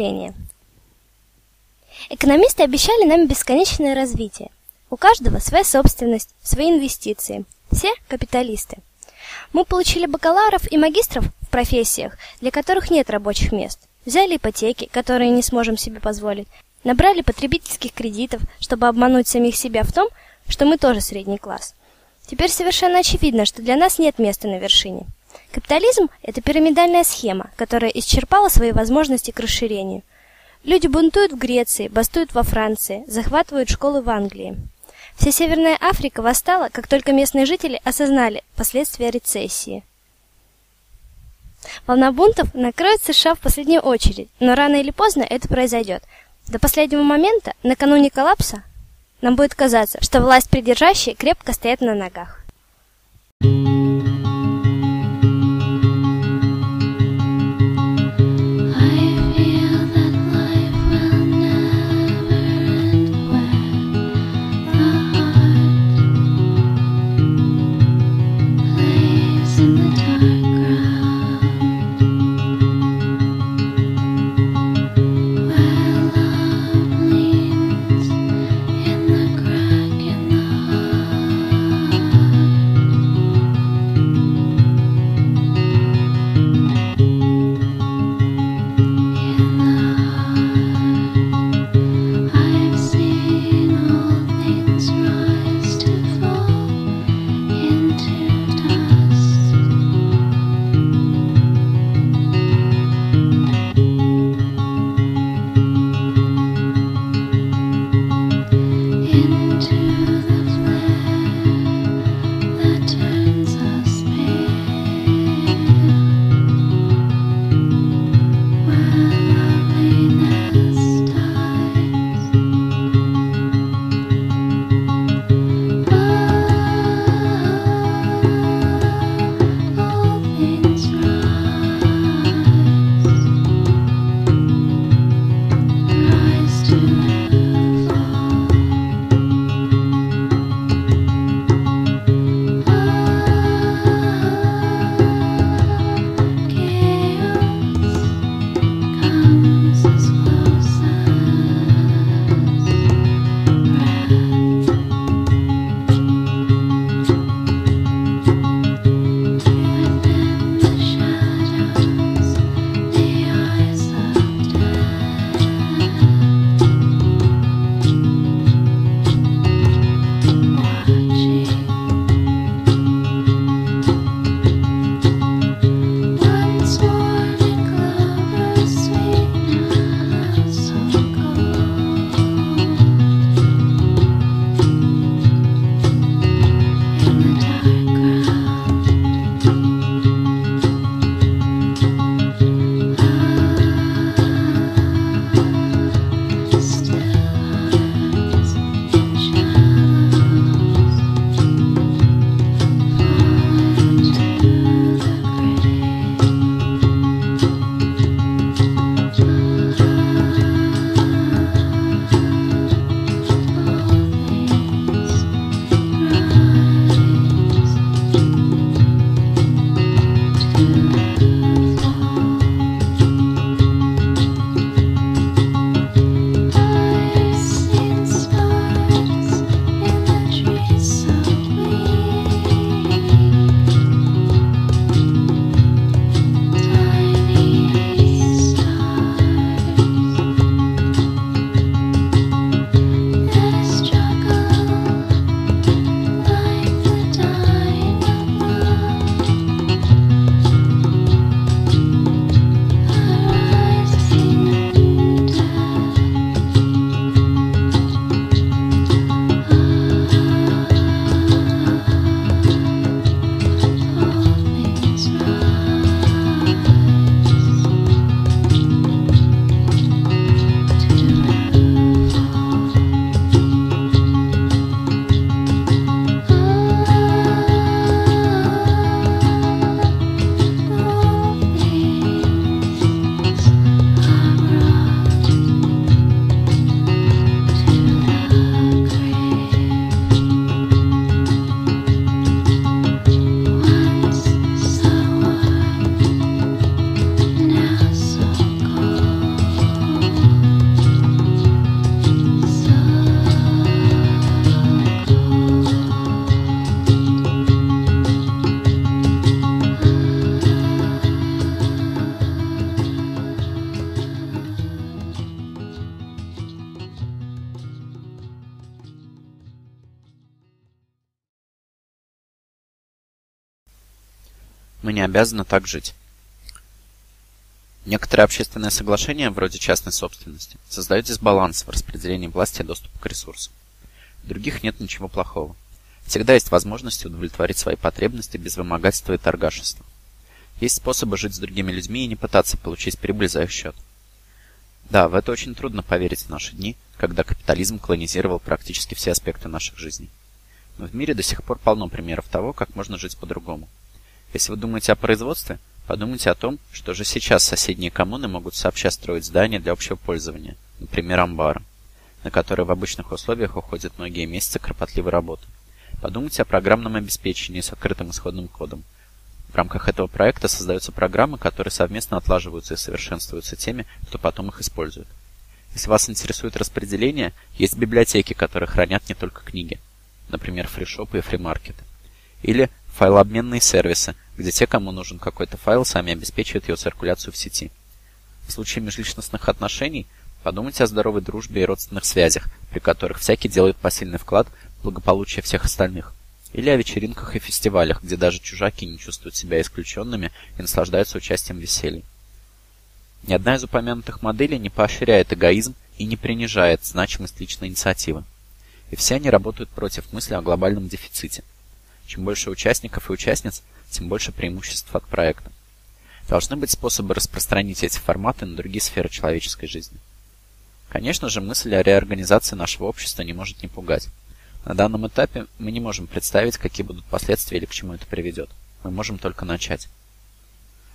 населения. Экономисты обещали нам бесконечное развитие. У каждого своя собственность, свои инвестиции. Все капиталисты. Мы получили бакалавров и магистров в профессиях, для которых нет рабочих мест. Взяли ипотеки, которые не сможем себе позволить. Набрали потребительских кредитов, чтобы обмануть самих себя в том, что мы тоже средний класс. Теперь совершенно очевидно, что для нас нет места на вершине. Капитализм – это пирамидальная схема, которая исчерпала свои возможности к расширению. Люди бунтуют в Греции, бастуют во Франции, захватывают школы в Англии. Вся Северная Африка восстала, как только местные жители осознали последствия рецессии. Волна бунтов накроет США в последнюю очередь, но рано или поздно это произойдет. До последнего момента, накануне коллапса, нам будет казаться, что власть придержащие крепко стоят на ногах. мы не обязаны так жить. Некоторые общественные соглашения, вроде частной собственности, создают дисбаланс в распределении власти и доступа к ресурсам. В других нет ничего плохого. Всегда есть возможность удовлетворить свои потребности без вымогательства и торгашества. Есть способы жить с другими людьми и не пытаться получить прибыль за их счет. Да, в это очень трудно поверить в наши дни, когда капитализм колонизировал практически все аспекты наших жизней. Но в мире до сих пор полно примеров того, как можно жить по-другому. Если вы думаете о производстве, подумайте о том, что же сейчас соседние коммуны могут сообща строить здания для общего пользования, например, амбары, на которые в обычных условиях уходят многие месяцы кропотливой работы. Подумайте о программном обеспечении с открытым исходным кодом. В рамках этого проекта создаются программы, которые совместно отлаживаются и совершенствуются теми, кто потом их использует. Если вас интересует распределение, есть библиотеки, которые хранят не только книги, например, фришопы и фримаркеты. Или файлообменные сервисы, где те, кому нужен какой-то файл, сами обеспечивают его циркуляцию в сети. В случае межличностных отношений подумайте о здоровой дружбе и родственных связях, при которых всякий делает посильный вклад в благополучие всех остальных. Или о вечеринках и фестивалях, где даже чужаки не чувствуют себя исключенными и наслаждаются участием в. Ни одна из упомянутых моделей не поощряет эгоизм и не принижает значимость личной инициативы. И все они работают против мысли о глобальном дефиците. Чем больше участников и участниц, тем больше преимуществ от проекта. Должны быть способы распространить эти форматы на другие сферы человеческой жизни. Конечно же, мысль о реорганизации нашего общества не может не пугать. На данном этапе мы не можем представить, какие будут последствия или к чему это приведет. Мы можем только начать.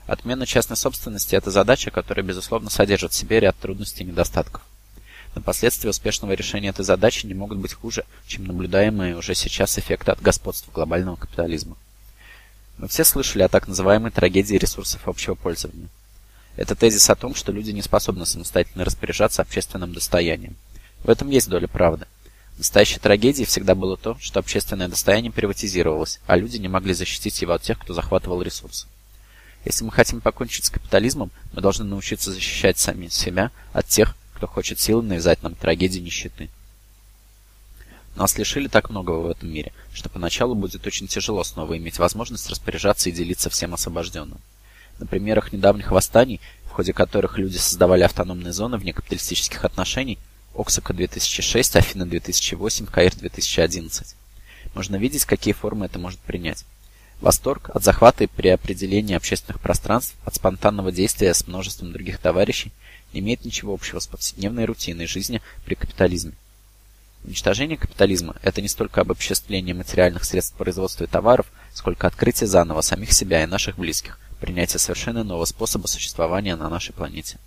Отмена частной собственности – это задача, которая, безусловно, содержит в себе ряд трудностей и недостатков. Но последствия успешного решения этой задачи не могут быть хуже, чем наблюдаемые уже сейчас эффекты от господства глобального капитализма. Мы все слышали о так называемой трагедии ресурсов общего пользования. Это тезис о том, что люди не способны самостоятельно распоряжаться общественным достоянием. В этом есть доля правды. Настоящей трагедией всегда было то, что общественное достояние приватизировалось, а люди не могли защитить его от тех, кто захватывал ресурсы. Если мы хотим покончить с капитализмом, мы должны научиться защищать сами себя от тех, кто хочет силой навязать нам трагедии нищеты. Нас лишили так многого в этом мире, что поначалу будет очень тяжело снова иметь возможность распоряжаться и делиться всем освобожденным. На примерах недавних восстаний, в ходе которых люди создавали автономные зоны вне капиталистических отношений, Оксака 2006, Афина 2008, Каир 2011. Можно видеть, какие формы это может принять. Восторг от захвата и преопределения общественных пространств, от спонтанного действия с множеством других товарищей имеет ничего общего с повседневной рутиной жизни при капитализме. Уничтожение капитализма – это не столько обобществление материальных средств производства и товаров, сколько открытие заново самих себя и наших близких, принятие совершенно нового способа существования на нашей планете.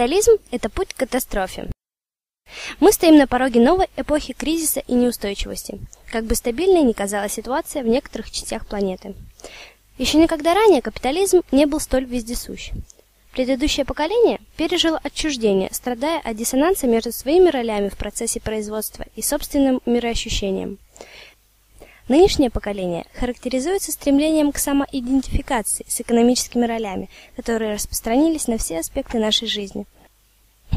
Капитализм – это путь к катастрофе. Мы стоим на пороге новой эпохи кризиса и неустойчивости, как бы стабильной ни казалась ситуация в некоторых частях планеты. Еще никогда ранее капитализм не был столь вездесущ. Предыдущее поколение пережило отчуждение, страдая от диссонанса между своими ролями в процессе производства и собственным мироощущением. Нынешнее поколение характеризуется стремлением к самоидентификации с экономическими ролями, которые распространились на все аспекты нашей жизни.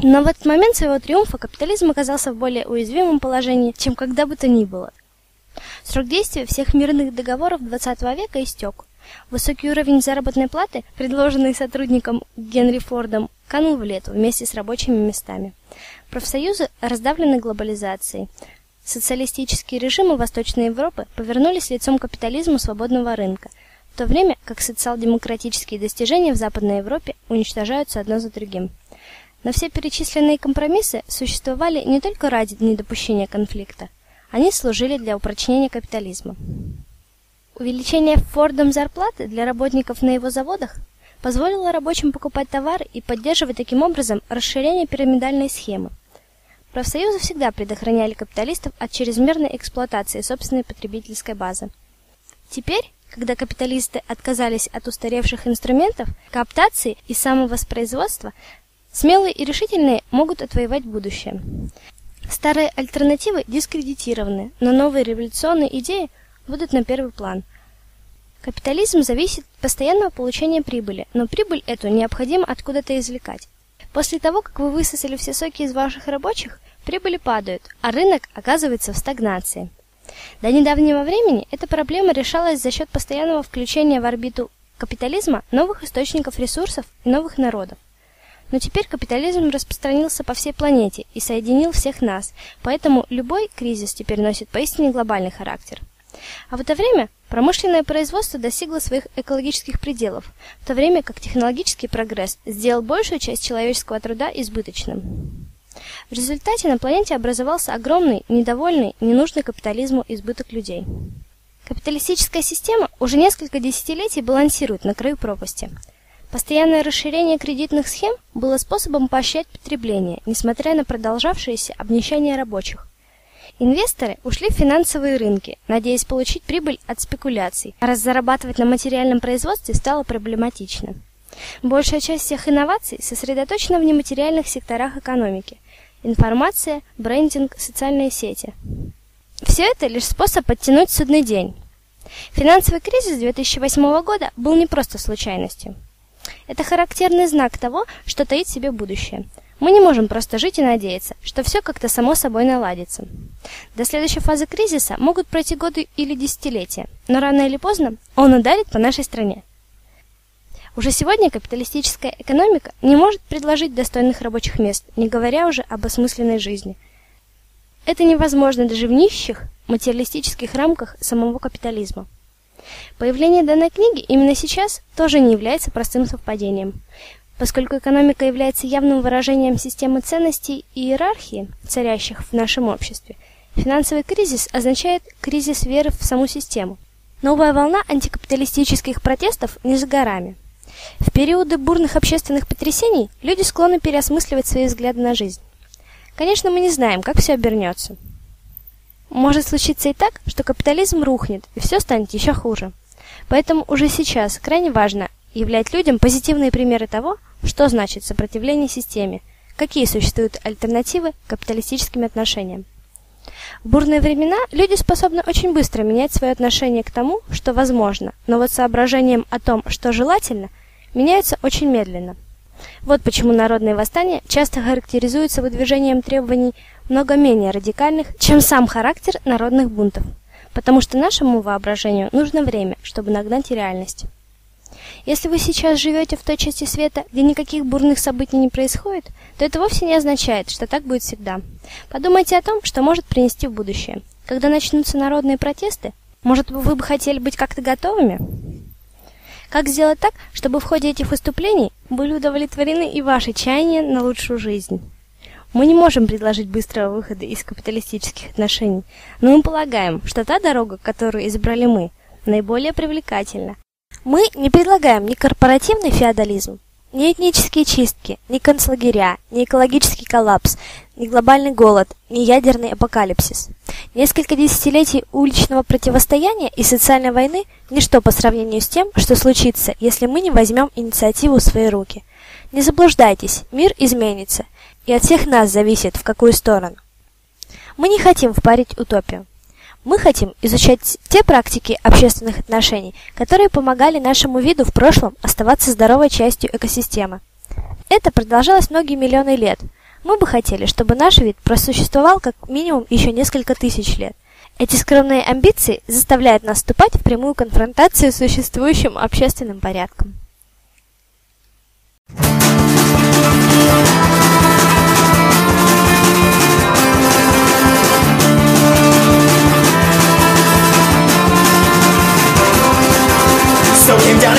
Но в этот момент своего триумфа капитализм оказался в более уязвимом положении, чем когда бы то ни было. Срок действия всех мирных договоров XX века истек. Высокий уровень заработной платы, предложенный сотрудникам Генри Фордом, канул в лету вместе с рабочими местами. Профсоюзы раздавлены глобализацией. Социалистические режимы Восточной Европы повернулись лицом к капитализму свободного рынка, в то время как социал-демократические достижения в Западной Европе уничтожаются одно за другим. Но все перечисленные компромиссы существовали не только ради недопущения конфликта, они служили для упрочнения капитализма. Увеличение Фордом зарплаты для работников на его заводах позволило рабочим покупать товары и поддерживать таким образом расширение пирамидальной схемы. Профсоюзы всегда предохраняли капиталистов от чрезмерной эксплуатации собственной потребительской базы. Теперь, когда капиталисты отказались от устаревших инструментов кооптации и самовоспроизводства, смелые и решительные могут отвоевать будущее. Старые альтернативы дискредитированы, но новые революционные идеи – будут на первый план. Капитализм зависит от постоянного получения прибыли, но прибыль эту необходимо откуда-то извлекать. После того, как вы высосали все соки из ваших рабочих, прибыли падают, а рынок оказывается в стагнации. До недавнего времени эта проблема решалась за счет постоянного включения в орбиту капитализма новых источников ресурсов и новых народов. Но теперь капитализм распространился по всей планете и соединил всех нас, поэтому любой кризис теперь носит поистине глобальный характер – а в это время промышленное производство достигло своих экологических пределов, в то время как технологический прогресс сделал большую часть человеческого труда избыточным. В результате на планете образовался огромный, недовольный, ненужный капитализму избыток людей. Капиталистическая система уже несколько десятилетий балансирует на краю пропасти. Постоянное расширение кредитных схем было способом поощрять потребление, несмотря на продолжавшееся обнищание рабочих. Инвесторы ушли в финансовые рынки, надеясь получить прибыль от спекуляций, раз зарабатывать на материальном производстве стало проблематично. Большая часть всех инноваций сосредоточена в нематериальных секторах экономики. Информация, брендинг, социальные сети. Все это лишь способ подтянуть судный день. Финансовый кризис 2008 года был не просто случайностью. Это характерный знак того, что таит в себе будущее – мы не можем просто жить и надеяться, что все как-то само собой наладится. До следующей фазы кризиса могут пройти годы или десятилетия, но рано или поздно он ударит по нашей стране. Уже сегодня капиталистическая экономика не может предложить достойных рабочих мест, не говоря уже об осмысленной жизни. Это невозможно даже в нищих материалистических рамках самого капитализма. Появление данной книги именно сейчас тоже не является простым совпадением. Поскольку экономика является явным выражением системы ценностей и иерархии, царящих в нашем обществе, финансовый кризис означает кризис веры в саму систему. Новая волна антикапиталистических протестов не за горами. В периоды бурных общественных потрясений люди склонны переосмысливать свои взгляды на жизнь. Конечно, мы не знаем, как все обернется. Может случиться и так, что капитализм рухнет, и все станет еще хуже. Поэтому уже сейчас крайне важно являть людям позитивные примеры того, что значит сопротивление системе, какие существуют альтернативы капиталистическим отношениям. В бурные времена люди способны очень быстро менять свое отношение к тому, что возможно, но вот соображением о том, что желательно, меняются очень медленно. Вот почему народные восстания часто характеризуются выдвижением требований много менее радикальных, чем сам характер народных бунтов, потому что нашему воображению нужно время, чтобы нагнать реальность. Если вы сейчас живете в той части света, где никаких бурных событий не происходит, то это вовсе не означает, что так будет всегда. Подумайте о том, что может принести в будущее. Когда начнутся народные протесты, может, вы бы хотели быть как-то готовыми? Как сделать так, чтобы в ходе этих выступлений были удовлетворены и ваши чаяния на лучшую жизнь? Мы не можем предложить быстрого выхода из капиталистических отношений, но мы полагаем, что та дорога, которую избрали мы, наиболее привлекательна, мы не предлагаем ни корпоративный феодализм, Ни этнические чистки, ни концлагеря, ни экологический коллапс, ни глобальный голод, ни ядерный апокалипсис. Несколько десятилетий уличного противостояния и социальной войны – ничто по сравнению с тем, что случится, если мы не возьмем инициативу в свои руки. Не заблуждайтесь, мир изменится, и от всех нас зависит, в какую сторону. Мы не хотим впарить утопию. Мы хотим изучать те практики общественных отношений, которые помогали нашему виду в прошлом оставаться здоровой частью экосистемы. Это продолжалось многие миллионы лет. Мы бы хотели, чтобы наш вид просуществовал как минимум еще несколько тысяч лет. Эти скромные амбиции заставляют нас вступать в прямую конфронтацию с существующим общественным порядком. Snow came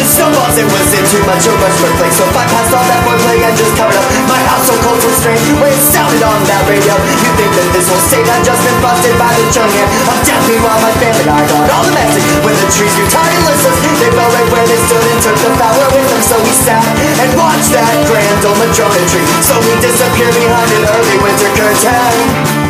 snowballs, it was in too much play So I passed all that boy play and just covered up My house so cold, so strange, when it sounded on that radio You think that this whole state had just been busted by the chung here I'm deaf, meanwhile my family I got all the message When the trees grew tired and listless They fell right where they stood and took the power with them. So we sat and watched that grand old tree So we disappeared behind an early winter curtain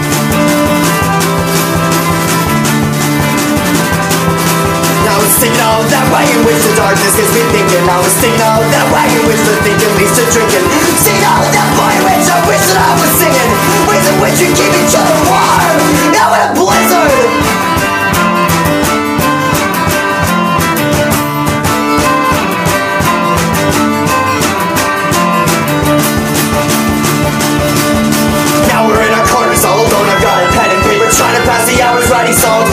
I was thinking that way in which the darkness. Gets me thinking. I was thinking that way in which the thinking. Leads to drinking. Singing all that boy in which I wish that I was singing Ways in which we keep each other warm. Now in a blizzard. Now we're in our corners all alone I've got a pen and paper trying to pass the hours writing songs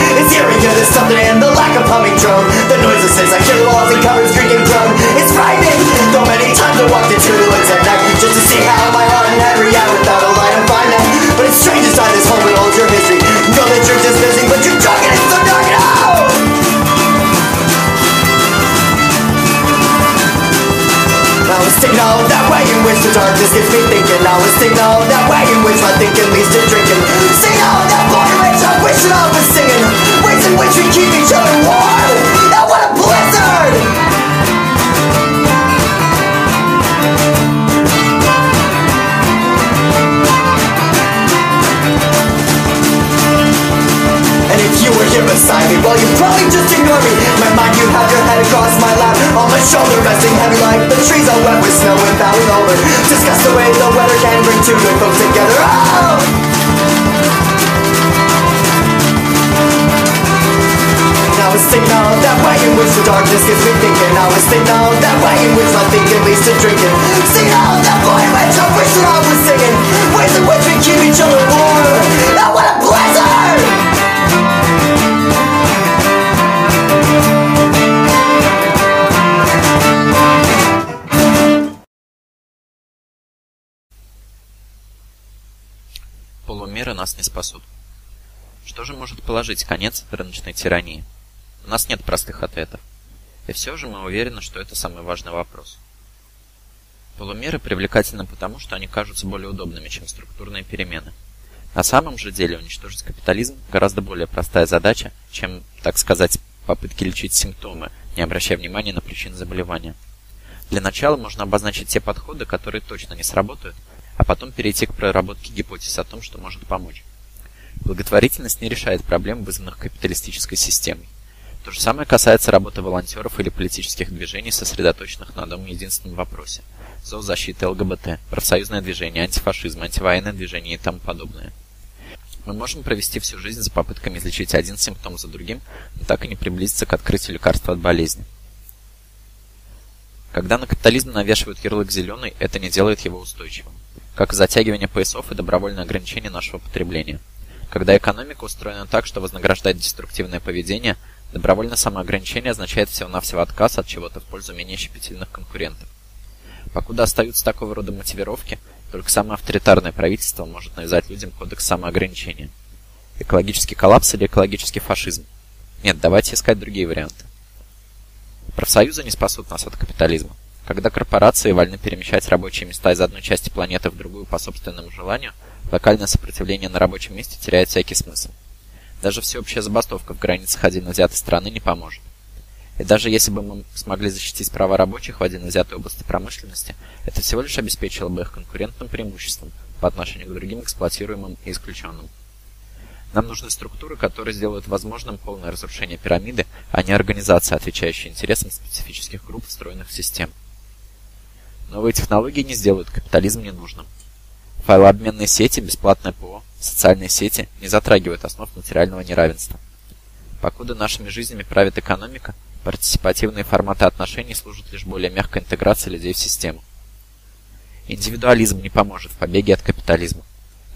something in the lack of humming drum The noiselessness I kill walls and covers and drum It's frightening, though many times I walked into the woods at night Just to see how my heart and head react without a light of find that But it's strange inside this home with holds your history Know that you're just missing, but you're and it's so dark and oh! I was thinking that way in which the darkness gets me thinking. I was all that way in which my thinking leads to drinking. Sing all that boy in which I wish that I was singing when we treat each other рыночной тирании? У нас нет простых ответов. И все же мы уверены, что это самый важный вопрос. Полумеры привлекательны потому, что они кажутся более удобными, чем структурные перемены. На самом же деле уничтожить капитализм гораздо более простая задача, чем, так сказать, попытки лечить симптомы, не обращая внимания на причины заболевания. Для начала можно обозначить те подходы, которые точно не сработают, а потом перейти к проработке гипотез о том, что может помочь. Благотворительность не решает проблем, вызванных капиталистической системой. То же самое касается работы волонтеров или политических движений, сосредоточенных на одном единственном вопросе – зоозащиты ЛГБТ, профсоюзное движение, антифашизм, антивоенное движение и тому подобное. Мы можем провести всю жизнь за попытками излечить один симптом за другим, но так и не приблизиться к открытию лекарства от болезни. Когда на капитализм навешивают ярлык «зеленый», это не делает его устойчивым. Как и затягивание поясов и добровольное ограничение нашего потребления. Когда экономика устроена так, что вознаграждает деструктивное поведение, добровольное самоограничение означает всего-навсего отказ от чего-то в пользу менее щепетильных конкурентов. Покуда остаются такого рода мотивировки, только самое авторитарное правительство может навязать людям кодекс самоограничения. Экологический коллапс или экологический фашизм? Нет, давайте искать другие варианты. Профсоюзы не спасут нас от капитализма. Когда корпорации вольны перемещать рабочие места из одной части планеты в другую по собственному желанию, локальное сопротивление на рабочем месте теряет всякий смысл. Даже всеобщая забастовка в границах отдельно взятой страны не поможет. И даже если бы мы смогли защитить права рабочих в отдельно взятой области промышленности, это всего лишь обеспечило бы их конкурентным преимуществом по отношению к другим эксплуатируемым и исключенным. Нам нужны структуры, которые сделают возможным полное разрушение пирамиды, а не организации, отвечающие интересам специфических групп встроенных в систему. Новые технологии не сделают капитализм ненужным. Файлообменные сети, бесплатное ПО, социальные сети не затрагивают основ материального неравенства. Покуда нашими жизнями правит экономика, партиципативные форматы отношений служат лишь более мягкой интеграции людей в систему. Индивидуализм не поможет в побеге от капитализма.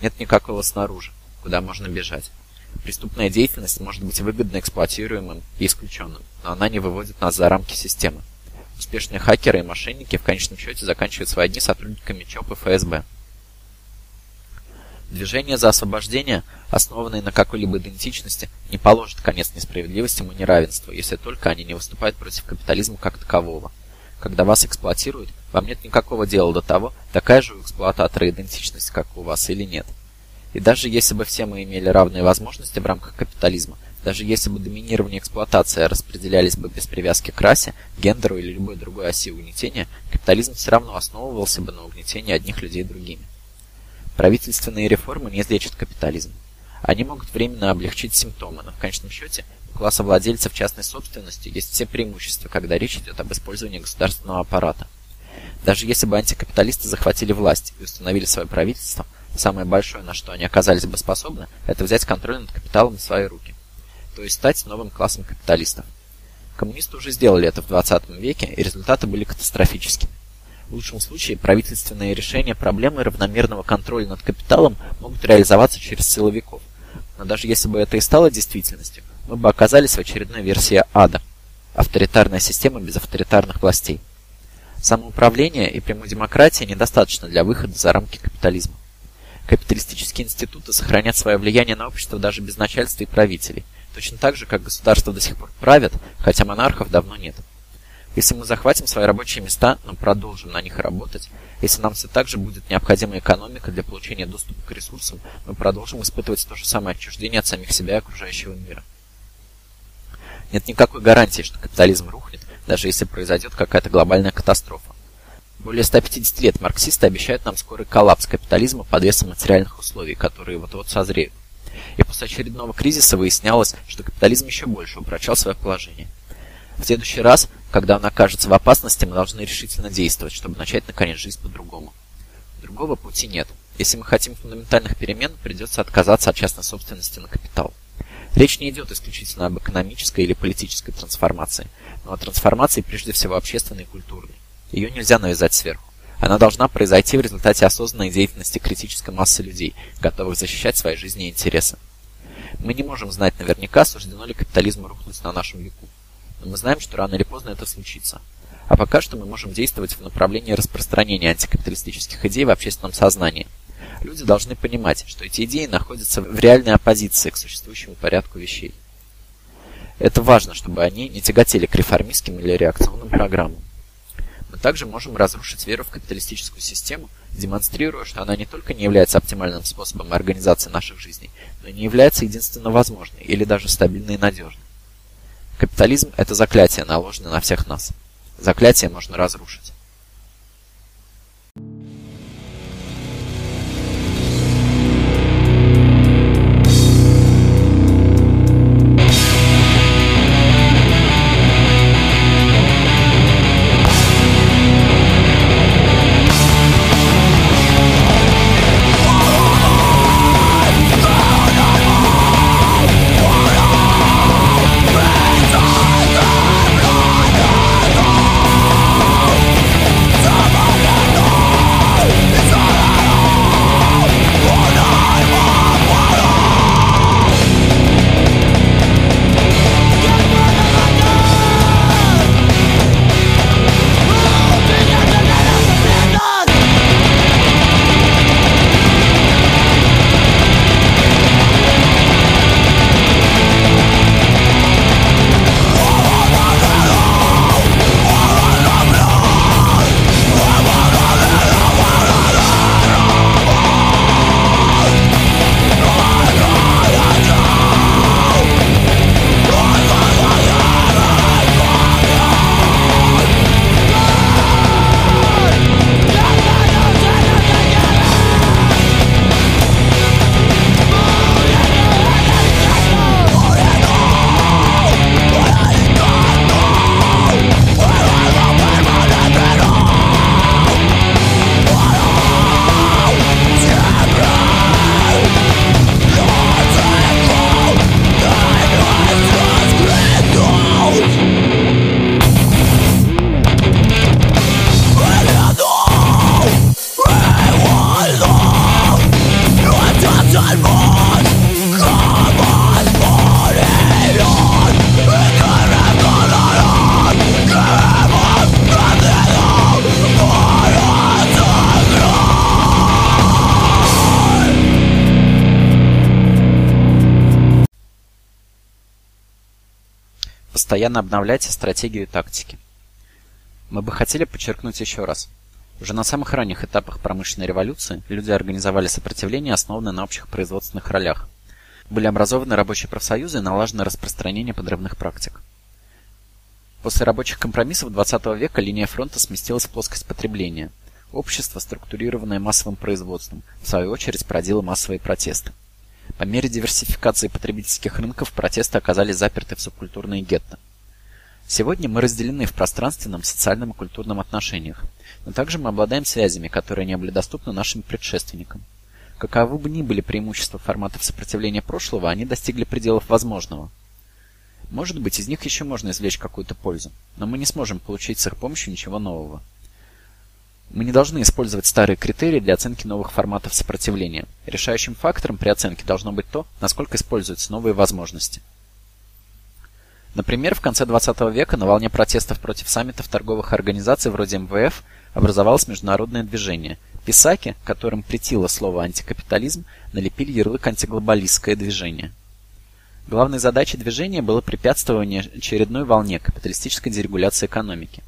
Нет никакого снаружи, куда можно бежать. Преступная деятельность может быть выгодно эксплуатируемым и исключенным, но она не выводит нас за рамки системы. Успешные хакеры и мошенники в конечном счете заканчивают свои дни сотрудниками ЧОП и ФСБ. Движение за освобождение, основанное на какой-либо идентичности, не положит конец несправедливостям и неравенству, если только они не выступают против капитализма как такового. Когда вас эксплуатируют, вам нет никакого дела до того, такая же у эксплуататора идентичность, как у вас или нет. И даже если бы все мы имели равные возможности в рамках капитализма, даже если бы доминирование и эксплуатация распределялись бы без привязки к расе, гендеру или любой другой оси угнетения, капитализм все равно основывался бы на угнетении одних людей другими. Правительственные реформы не излечат капитализм. Они могут временно облегчить симптомы, но в конечном счете у класса владельцев частной собственности есть все преимущества, когда речь идет об использовании государственного аппарата. Даже если бы антикапиталисты захватили власть и установили свое правительство, самое большое, на что они оказались бы способны, это взять контроль над капиталом в свои руки. То есть стать новым классом капиталистов. Коммунисты уже сделали это в 20 веке, и результаты были катастрофическими. В лучшем случае правительственные решения проблемы равномерного контроля над капиталом могут реализоваться через силовиков. Но даже если бы это и стало действительностью, мы бы оказались в очередной версии ада. Авторитарная система без авторитарных властей. Самоуправление и прямой демократии недостаточно для выхода за рамки капитализма. Капиталистические институты сохранят свое влияние на общество даже без начальства и правителей, точно так же, как государства до сих пор правят, хотя монархов давно нет. Если мы захватим свои рабочие места, но продолжим на них работать, если нам все так же будет необходима экономика для получения доступа к ресурсам, мы продолжим испытывать то же самое отчуждение от самих себя и окружающего мира. Нет никакой гарантии, что капитализм рухнет, даже если произойдет какая-то глобальная катастрофа. Более 150 лет марксисты обещают нам скорый коллапс капитализма под весом материальных условий, которые вот-вот созреют. И после очередного кризиса выяснялось, что капитализм еще больше упрочал свое положение. В следующий раз, когда он окажется в опасности, мы должны решительно действовать, чтобы начать наконец жизнь по-другому. Другого пути нет. Если мы хотим фундаментальных перемен, придется отказаться от частной собственности на капитал. Речь не идет исключительно об экономической или политической трансформации, но о трансформации прежде всего общественной и культурной. Ее нельзя навязать сверху. Она должна произойти в результате осознанной деятельности критической массы людей, готовых защищать свои жизни и интересы. Мы не можем знать наверняка, суждено ли капитализму рухнуть на нашем веку но мы знаем, что рано или поздно это случится. А пока что мы можем действовать в направлении распространения антикапиталистических идей в общественном сознании. Люди должны понимать, что эти идеи находятся в реальной оппозиции к существующему порядку вещей. Это важно, чтобы они не тяготели к реформистским или реакционным программам. Мы также можем разрушить веру в капиталистическую систему, демонстрируя, что она не только не является оптимальным способом организации наших жизней, но и не является единственно возможной или даже стабильной и надежной. Капитализм – это заклятие, наложенное на всех нас. Заклятие можно разрушить. Постоянно обновляйте стратегию и тактики. Мы бы хотели подчеркнуть еще раз. Уже на самых ранних этапах промышленной революции люди организовали сопротивление, основанное на общих производственных ролях. Были образованы рабочие профсоюзы и налажено распространение подрывных практик. После рабочих компромиссов XX века линия фронта сместилась в плоскость потребления. Общество, структурированное массовым производством, в свою очередь породило массовые протесты. По мере диверсификации потребительских рынков протесты оказались заперты в субкультурные гетто. Сегодня мы разделены в пространственном, социальном и культурном отношениях, но также мы обладаем связями, которые не были доступны нашим предшественникам. Каковы бы ни были преимущества форматов сопротивления прошлого, они достигли пределов возможного. Может быть, из них еще можно извлечь какую-то пользу, но мы не сможем получить с их помощью ничего нового. Мы не должны использовать старые критерии для оценки новых форматов сопротивления. Решающим фактором при оценке должно быть то, насколько используются новые возможности. Например, в конце 20 века на волне протестов против саммитов торговых организаций вроде МВФ образовалось международное движение. Писаки, которым претило слово антикапитализм, налепили ярлык антиглобалистское движение. Главной задачей движения было препятствование очередной волне капиталистической дерегуляции экономики.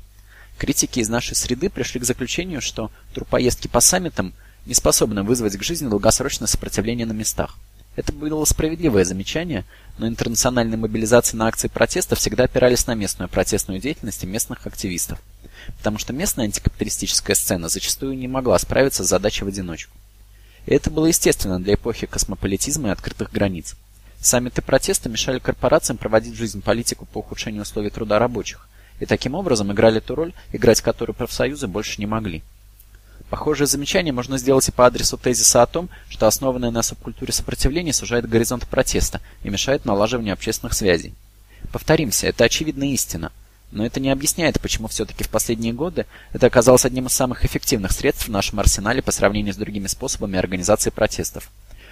Критики из нашей среды пришли к заключению, что турпоездки по саммитам не способны вызвать к жизни долгосрочное сопротивление на местах. Это было справедливое замечание, но интернациональные мобилизации на акции протеста всегда опирались на местную протестную деятельность и местных активистов, потому что местная антикапиталистическая сцена зачастую не могла справиться с задачей в одиночку. И это было естественно для эпохи космополитизма и открытых границ. Саммиты протеста мешали корпорациям проводить в жизнь политику по ухудшению условий труда рабочих, и таким образом играли ту роль, играть которую профсоюзы больше не могли. Похожее замечание можно сделать и по адресу тезиса о том, что основанное на субкультуре сопротивление сужает горизонт протеста и мешает налаживанию общественных связей. Повторимся, это очевидная истина. Но это не объясняет, почему все-таки в последние годы это оказалось одним из самых эффективных средств в нашем арсенале по сравнению с другими способами организации протестов.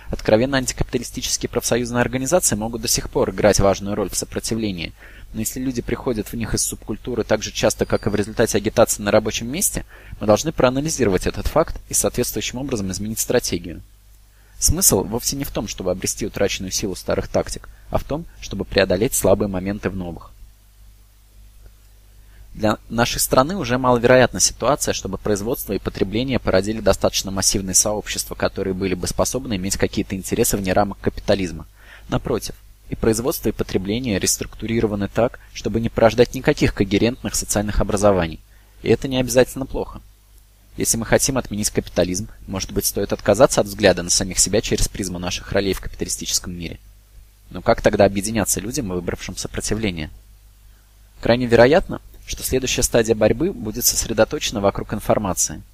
Откровенно антикапиталистические профсоюзные организации могут до сих пор играть важную роль в сопротивлении, но если люди приходят в них из субкультуры так же часто, как и в результате агитации на рабочем месте, мы должны проанализировать этот факт и соответствующим образом изменить стратегию. Смысл вовсе не в том, чтобы обрести утраченную силу старых тактик, а в том, чтобы преодолеть слабые моменты в новых. Для нашей страны уже маловероятна ситуация, чтобы производство и потребление породили достаточно массивные сообщества, которые были бы способны иметь какие-то интересы вне рамок капитализма. Напротив, и производство и потребление реструктурированы так, чтобы не порождать никаких когерентных социальных образований. И это не обязательно плохо. Если мы хотим отменить капитализм, может быть, стоит отказаться от взгляда на самих себя через призму наших ролей в капиталистическом мире. Но как тогда объединяться людям, выбравшим сопротивление? Крайне вероятно, что следующая стадия борьбы будет сосредоточена вокруг информации –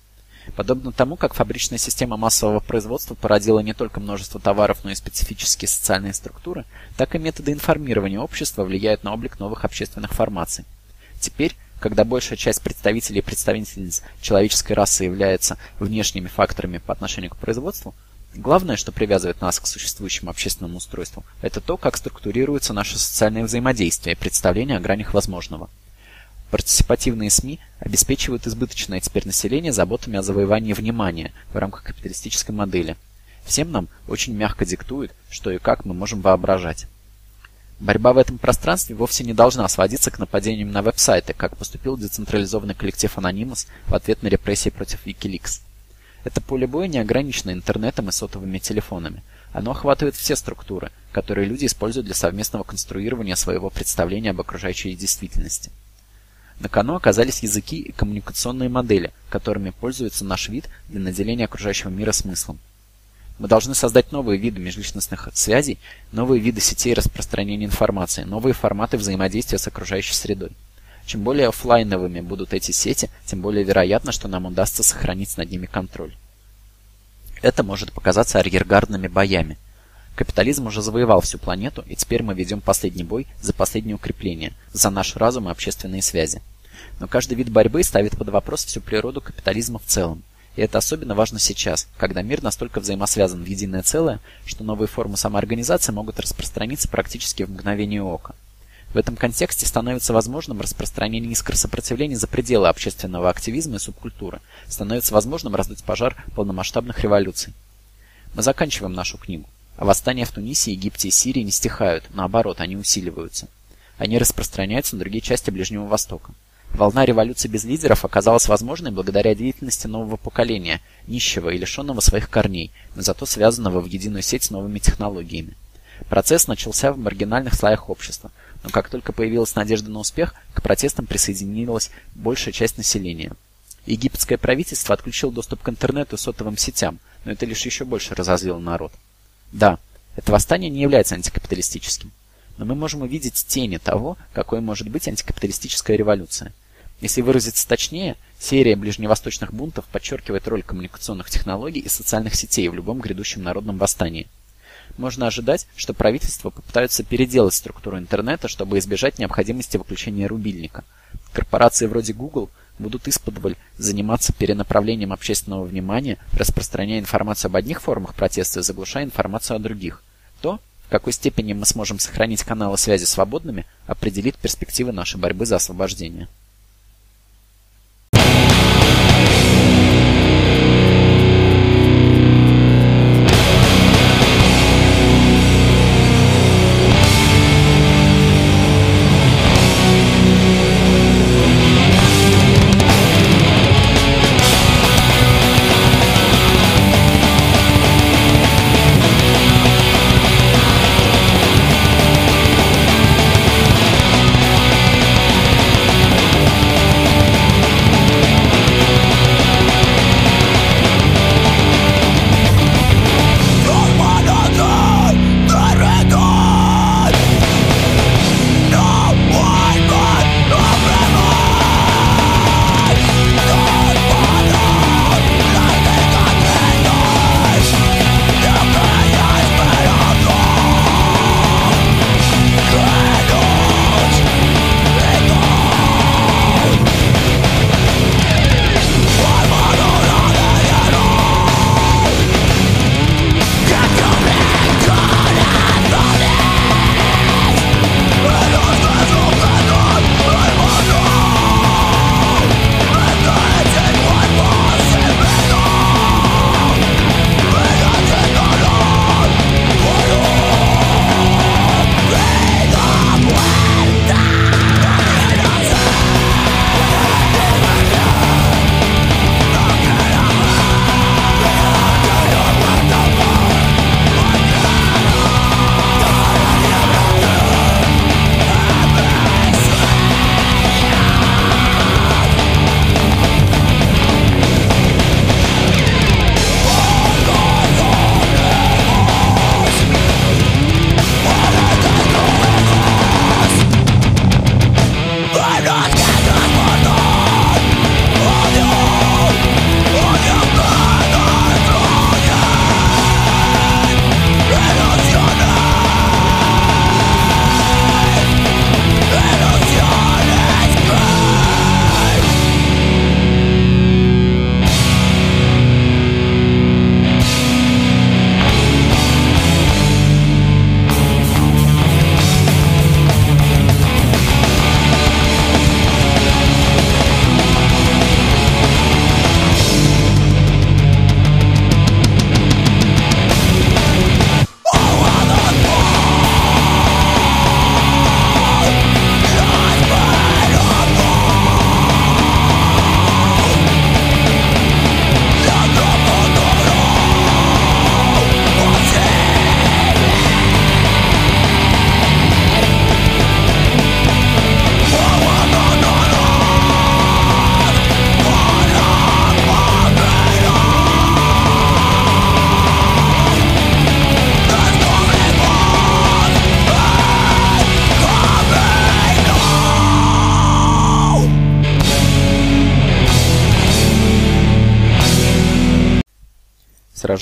Подобно тому, как фабричная система массового производства породила не только множество товаров, но и специфические социальные структуры, так и методы информирования общества влияют на облик новых общественных формаций. Теперь, когда большая часть представителей и представительниц человеческой расы является внешними факторами по отношению к производству, главное, что привязывает нас к существующему общественному устройству, это то, как структурируется наше социальное взаимодействие и представление о гранях возможного. Партиципативные СМИ обеспечивают избыточное теперь население заботами о завоевании внимания в рамках капиталистической модели. Всем нам очень мягко диктуют, что и как мы можем воображать. Борьба в этом пространстве вовсе не должна сводиться к нападениям на веб-сайты, как поступил децентрализованный коллектив Anonymous в ответ на репрессии против Wikileaks. Это поле боя не ограничено интернетом и сотовыми телефонами. Оно охватывает все структуры, которые люди используют для совместного конструирования своего представления об окружающей действительности. На кону оказались языки и коммуникационные модели, которыми пользуется наш вид для наделения окружающего мира смыслом. Мы должны создать новые виды межличностных связей, новые виды сетей распространения информации, новые форматы взаимодействия с окружающей средой. Чем более офлайновыми будут эти сети, тем более вероятно, что нам удастся сохранить над ними контроль. Это может показаться арьергардными боями. Капитализм уже завоевал всю планету, и теперь мы ведем последний бой за последнее укрепление, за наш разум и общественные связи. Но каждый вид борьбы ставит под вопрос всю природу капитализма в целом. И это особенно важно сейчас, когда мир настолько взаимосвязан в единое целое, что новые формы самоорганизации могут распространиться практически в мгновение ока. В этом контексте становится возможным распространение искр сопротивления за пределы общественного активизма и субкультуры, становится возможным раздуть пожар полномасштабных революций. Мы заканчиваем нашу книгу. А восстания в Тунисе, Египте и Сирии не стихают, наоборот, они усиливаются. они распространяются на другие части Ближнего Востока. Волна революции без лидеров оказалась возможной благодаря деятельности нового поколения, нищего и лишенного своих корней, но зато связанного в единую сеть с новыми технологиями. Процесс начался в маргинальных слоях общества, но как только появилась надежда на успех, к протестам присоединилась большая часть населения. Египетское правительство отключило доступ к интернету и сотовым сетям, но это лишь еще больше разозлило народ. Да, это восстание не является антикапиталистическим, но мы можем увидеть тени того, какой может быть антикапиталистическая революция. Если выразиться точнее, серия ближневосточных бунтов подчеркивает роль коммуникационных технологий и социальных сетей в любом грядущем народном восстании. Можно ожидать, что правительства попытаются переделать структуру интернета, чтобы избежать необходимости выключения рубильника. Корпорации вроде Google будут исподволь заниматься перенаправлением общественного внимания, распространяя информацию об одних формах протеста и заглушая информацию о других. То, в какой степени мы сможем сохранить каналы связи свободными, определит перспективы нашей борьбы за освобождение.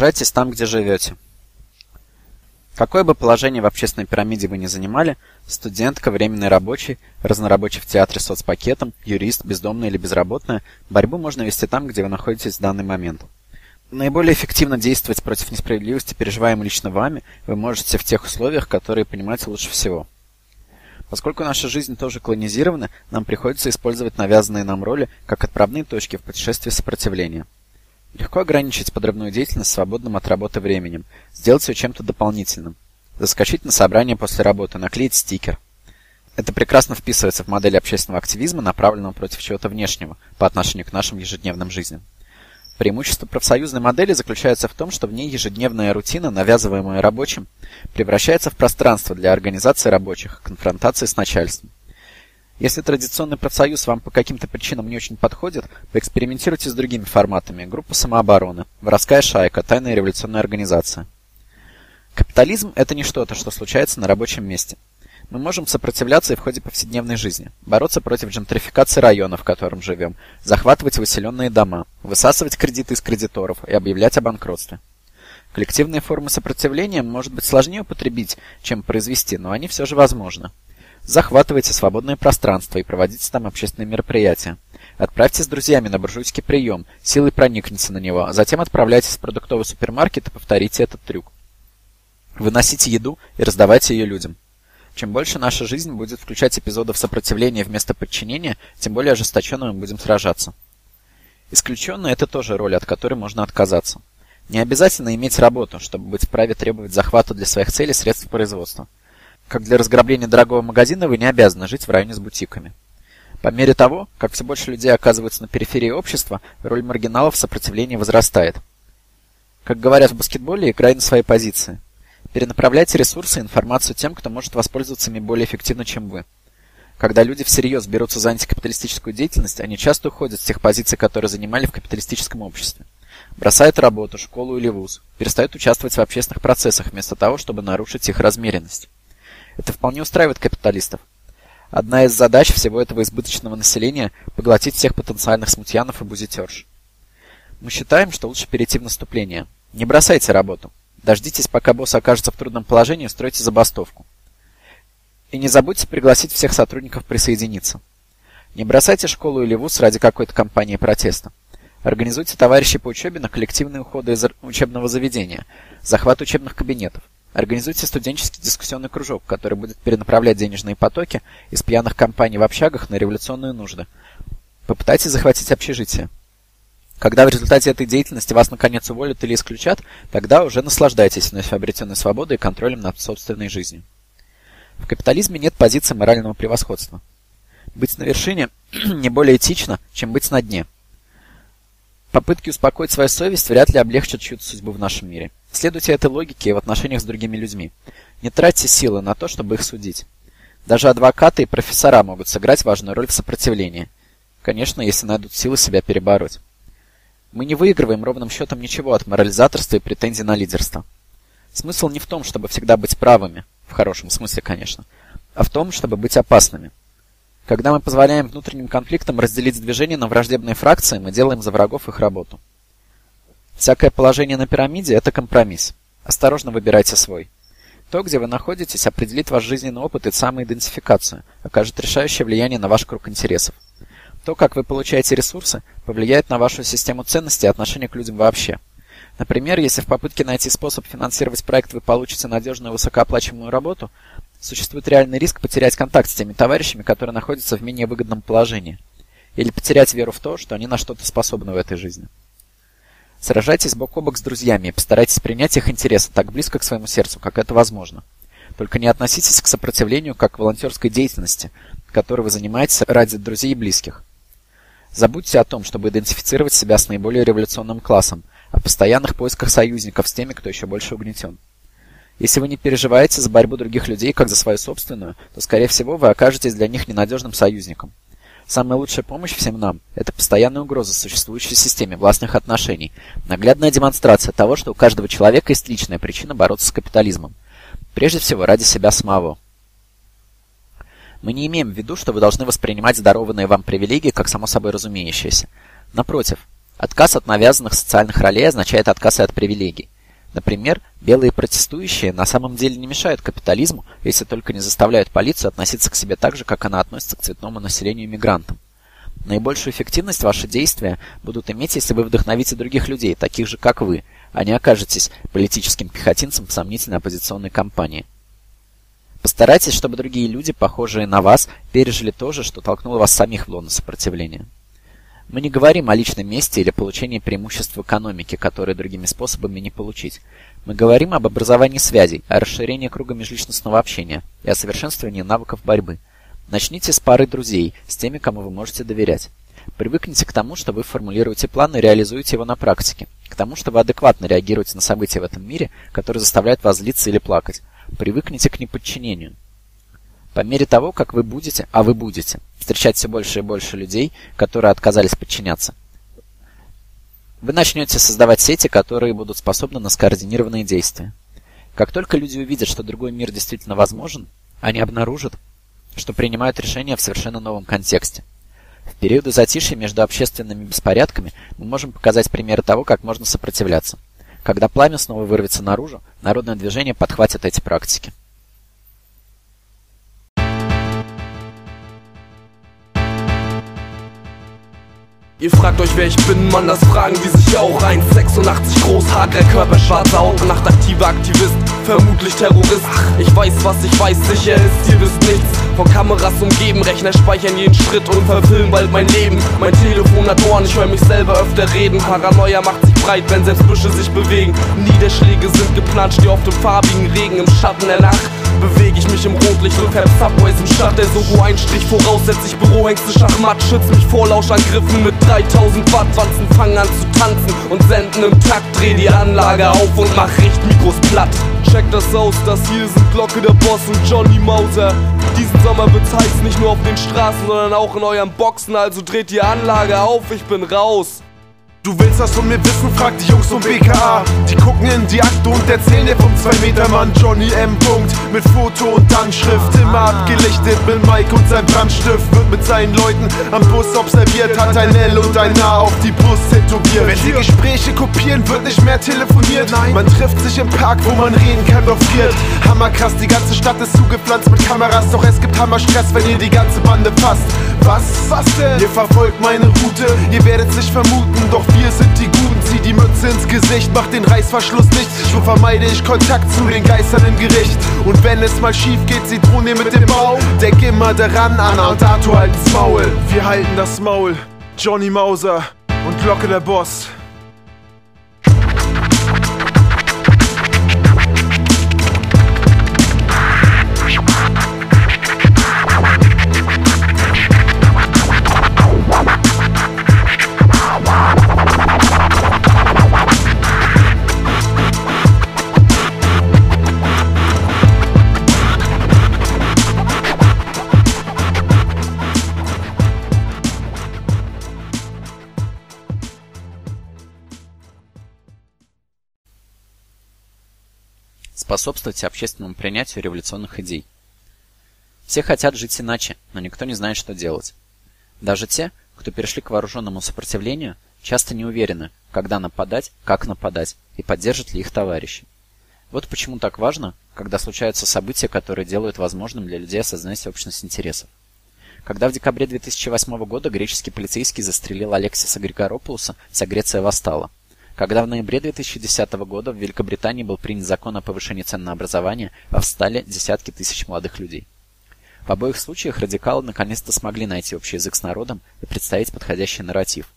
Сражайтесь там, где живете. Какое бы положение в общественной пирамиде вы ни занимали, студентка, временный рабочий, разнорабочий в театре соцпакетом, юрист, бездомный или безработная, борьбу можно вести там, где вы находитесь в данный момент. Наиболее эффективно действовать против несправедливости, переживаемой лично вами, вы можете в тех условиях, которые понимаете лучше всего. Поскольку наша жизнь тоже колонизирована, нам приходится использовать навязанные нам роли как отправные точки в путешествии сопротивления. Легко ограничить подрывную деятельность свободным от работы временем, сделать все чем-то дополнительным. Заскочить на собрание после работы, наклеить стикер. Это прекрасно вписывается в модель общественного активизма, направленного против чего-то внешнего по отношению к нашим ежедневным жизням. Преимущество профсоюзной модели заключается в том, что в ней ежедневная рутина, навязываемая рабочим, превращается в пространство для организации рабочих, конфронтации с начальством. Если традиционный профсоюз вам по каким-то причинам не очень подходит, поэкспериментируйте с другими форматами. Группа самообороны, воровская шайка, тайная революционная организация. Капитализм – это не что-то, что случается на рабочем месте. Мы можем сопротивляться и в ходе повседневной жизни, бороться против джентрификации района, в котором живем, захватывать выселенные дома, высасывать кредиты из кредиторов и объявлять о банкротстве. Коллективные формы сопротивления может быть сложнее употребить, чем произвести, но они все же возможны. Захватывайте свободное пространство и проводите там общественные мероприятия. Отправьте с друзьями на буржуйский прием, силой проникните на него, а затем отправляйтесь в продуктовый супермаркет и повторите этот трюк. Выносите еду и раздавайте ее людям. Чем больше наша жизнь будет включать эпизодов сопротивления вместо подчинения, тем более ожесточенно мы будем сражаться. Исключенно это тоже роль, от которой можно отказаться. Не обязательно иметь работу, чтобы быть вправе требовать захвата для своих целей средств производства. Как для разграбления дорогого магазина вы не обязаны жить в районе с бутиками. По мере того, как все больше людей оказываются на периферии общества, роль маргиналов в сопротивлении возрастает. Как говорят в баскетболе, играй на своей позиции – Перенаправляйте ресурсы и информацию тем, кто может воспользоваться ими более эффективно, чем вы. Когда люди всерьез берутся за антикапиталистическую деятельность, они часто уходят с тех позиций, которые занимали в капиталистическом обществе. Бросают работу, школу или вуз, перестают участвовать в общественных процессах вместо того, чтобы нарушить их размеренность. Это вполне устраивает капиталистов. Одна из задач всего этого избыточного населения – поглотить всех потенциальных смутьянов и бузитерш. Мы считаем, что лучше перейти в наступление. Не бросайте работу. Дождитесь, пока босс окажется в трудном положении, стройте забастовку. И не забудьте пригласить всех сотрудников присоединиться. Не бросайте школу или вуз ради какой-то кампании протеста. Организуйте товарищи по учебе на коллективные уходы из учебного заведения, захват учебных кабинетов. Организуйте студенческий дискуссионный кружок, который будет перенаправлять денежные потоки из пьяных компаний в общагах на революционные нужды. Попытайтесь захватить общежитие. Когда в результате этой деятельности вас наконец уволят или исключат, тогда уже наслаждайтесь вновь обретенной свободой и контролем над собственной жизнью. В капитализме нет позиции морального превосходства. Быть на вершине не более этично, чем быть на дне. Попытки успокоить свою совесть вряд ли облегчат чью-то судьбу в нашем мире. Следуйте этой логике в отношениях с другими людьми. Не тратьте силы на то, чтобы их судить. Даже адвокаты и профессора могут сыграть важную роль в сопротивлении. Конечно, если найдут силы себя перебороть. Мы не выигрываем ровным счетом ничего от морализаторства и претензий на лидерство. Смысл не в том, чтобы всегда быть правыми, в хорошем смысле, конечно, а в том, чтобы быть опасными. Когда мы позволяем внутренним конфликтам разделить движение на враждебные фракции, мы делаем за врагов их работу. Всякое положение на пирамиде – это компромисс. Осторожно выбирайте свой. То, где вы находитесь, определит ваш жизненный опыт и самоидентификацию, окажет решающее влияние на ваш круг интересов. То, как вы получаете ресурсы, повлияет на вашу систему ценностей и отношение к людям вообще. Например, если в попытке найти способ финансировать проект вы получите надежную высокооплачиваемую работу, существует реальный риск потерять контакт с теми товарищами, которые находятся в менее выгодном положении. Или потерять веру в то, что они на что-то способны в этой жизни. Сражайтесь бок о бок с друзьями и постарайтесь принять их интересы так близко к своему сердцу, как это возможно. Только не относитесь к сопротивлению как к волонтерской деятельности, которой вы занимаетесь ради друзей и близких. Забудьте о том, чтобы идентифицировать себя с наиболее революционным классом, о постоянных поисках союзников с теми, кто еще больше угнетен. Если вы не переживаете за борьбу других людей как за свою собственную, то, скорее всего, вы окажетесь для них ненадежным союзником. Самая лучшая помощь всем нам – это постоянная угроза существующей системе властных отношений, наглядная демонстрация того, что у каждого человека есть личная причина бороться с капитализмом. Прежде всего, ради себя самого. Мы не имеем в виду, что вы должны воспринимать дарованные вам привилегии как само собой разумеющиеся. Напротив, отказ от навязанных социальных ролей означает отказ и от привилегий. Например, белые протестующие на самом деле не мешают капитализму, если только не заставляют полицию относиться к себе так же, как она относится к цветному населению мигрантам. Наибольшую эффективность ваши действия будут иметь, если вы вдохновите других людей, таких же, как вы, а не окажетесь политическим пехотинцем в сомнительной оппозиционной кампании. Постарайтесь, чтобы другие люди, похожие на вас, пережили то же, что толкнуло вас самих в лоно сопротивления. Мы не говорим о личном месте или получении преимуществ в экономике, которые другими способами не получить. Мы говорим об образовании связей, о расширении круга межличностного общения и о совершенствовании навыков борьбы. Начните с пары друзей, с теми, кому вы можете доверять. Привыкните к тому, что вы формулируете план и реализуете его на практике. К тому, что вы адекватно реагируете на события в этом мире, которые заставляют вас злиться или плакать. Привыкните к неподчинению. По мере того, как вы будете, а вы будете, встречать все больше и больше людей, которые отказались подчиняться, вы начнете создавать сети, которые будут способны на скоординированные действия. Как только люди увидят, что другой мир действительно возможен, они обнаружат, что принимают решения в совершенно новом контексте. В периоды затишья между общественными беспорядками мы можем показать примеры того, как можно сопротивляться. Когда пламя снова вырвется наружу, народное движение подхватит эти практики. Ihr fragt euch, wer ich bin, Mann, das fragen die sich auch. 1,86 groß, hagerer Körper, schwarze Haut, nachtaktiver Aktivist, vermutlich Terrorist. Ich weiß, was ich weiß, sicher ist, ihr wisst nichts. Von Kameras umgeben, Rechner speichern jeden Schritt und verfilmen bald mein Leben. Mein Telefon hat Ohren, ich höre mich selber öfter reden. Paranoia macht sich breit, wenn selbst Büsche sich bewegen. Niederschläge sind geplant, steh auf dem farbigen Regen im Schatten der Nacht bewege ich mich im Rotlicht und fährt Subways im Stadt. Der Sogo ein Strich voraus, setz ich Bürohengste Schachmatt, schütz mich vor Lauschangriffen mit 3000 Watt. Wanzen fangen an zu tanzen und senden im Takt. Dreh die Anlage auf und mach Richtmikros platt. Check das aus, das hier sind Glocke der Boss und Johnny Mauser. Diesen Sommer wird's heiß, nicht nur auf den Straßen, sondern auch in euren Boxen. Also dreht die Anlage auf, ich bin raus. Du willst was von mir wissen, frag die Jungs vom BKA. Die gucken in die Akte und erzählen dir vom 2-Meter-Mann Johnny M. Punkt. Mit Foto und Anschrift, immer abgelichtet mit Mike und sein Brandstift. Wird mit seinen Leuten am Bus observiert, hat ein L und ein A auf die Brust tätowiert. Wenn sie Gespräche kopieren, wird nicht mehr telefoniert. Man trifft sich im Park, wo man reden kann, doch friert. Hammerkrass, die ganze Stadt ist zugepflanzt mit Kameras, doch es gibt Hammerstress, wenn ihr die ganze Bande fasst. Was? Was denn? Ihr verfolgt meine Route, ihr werdet sich vermuten, doch wir sind die Guten. Zieh die Mütze ins Gesicht, mach den Reißverschluss nicht. So vermeide ich Kontakt zu den Geistern im Gericht. Und wenn es mal schief geht, sie drohen dir mit dem Bau. Denk immer daran, Anna und Arthur halten's Maul. Wir halten das Maul. Johnny Mauser und Glocke der Boss. Способствовать общественному принятию революционных идей. Все хотят жить иначе, но никто не знает, что делать. Даже те, кто перешли к вооруженному сопротивлению, часто не уверены, когда нападать, как нападать и поддержат ли их товарищи. Вот почему так важно, когда случаются события, которые делают возможным для людей осознать общность интересов. Когда в декабре 2008 года греческий полицейский застрелил Алексиса Григоропулуса, вся Греция восстала. Когда в ноябре 2010 года в Великобритании был принят закон о повышении цен на образование, восстали десятки тысяч молодых людей. В обоих случаях радикалы наконец-то смогли найти общий язык с народом и представить подходящий нарратив.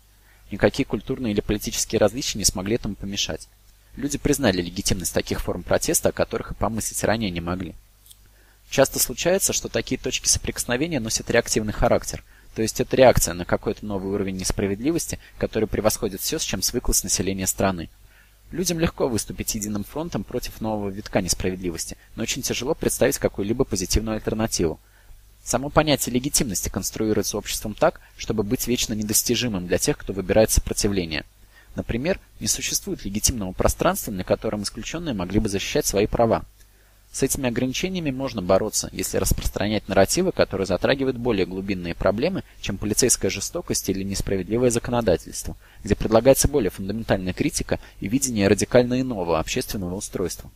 Никакие культурные или политические различия не смогли этому помешать. Люди признали легитимность таких форм протеста, о которых и помыслить ранее не могли. Часто случается, что такие точки соприкосновения носят реактивный характер, то есть это реакция на какой-то новый уровень несправедливости, который превосходит все, с чем свыклось население страны. Людям легко выступить единым фронтом против нового витка несправедливости, но очень тяжело представить какую-либо позитивную альтернативу. Само понятие легитимности конструируется обществом так, чтобы быть вечно недостижимым для тех, кто выбирает сопротивление. Например, не существует легитимного пространства, на котором исключенные могли бы защищать свои права. С этими ограничениями можно бороться, если распространять нарративы, которые затрагивают более глубинные проблемы, чем полицейская жестокость или несправедливое законодательство, где предлагается более фундаментальная критика и видение радикально иного общественного устройства.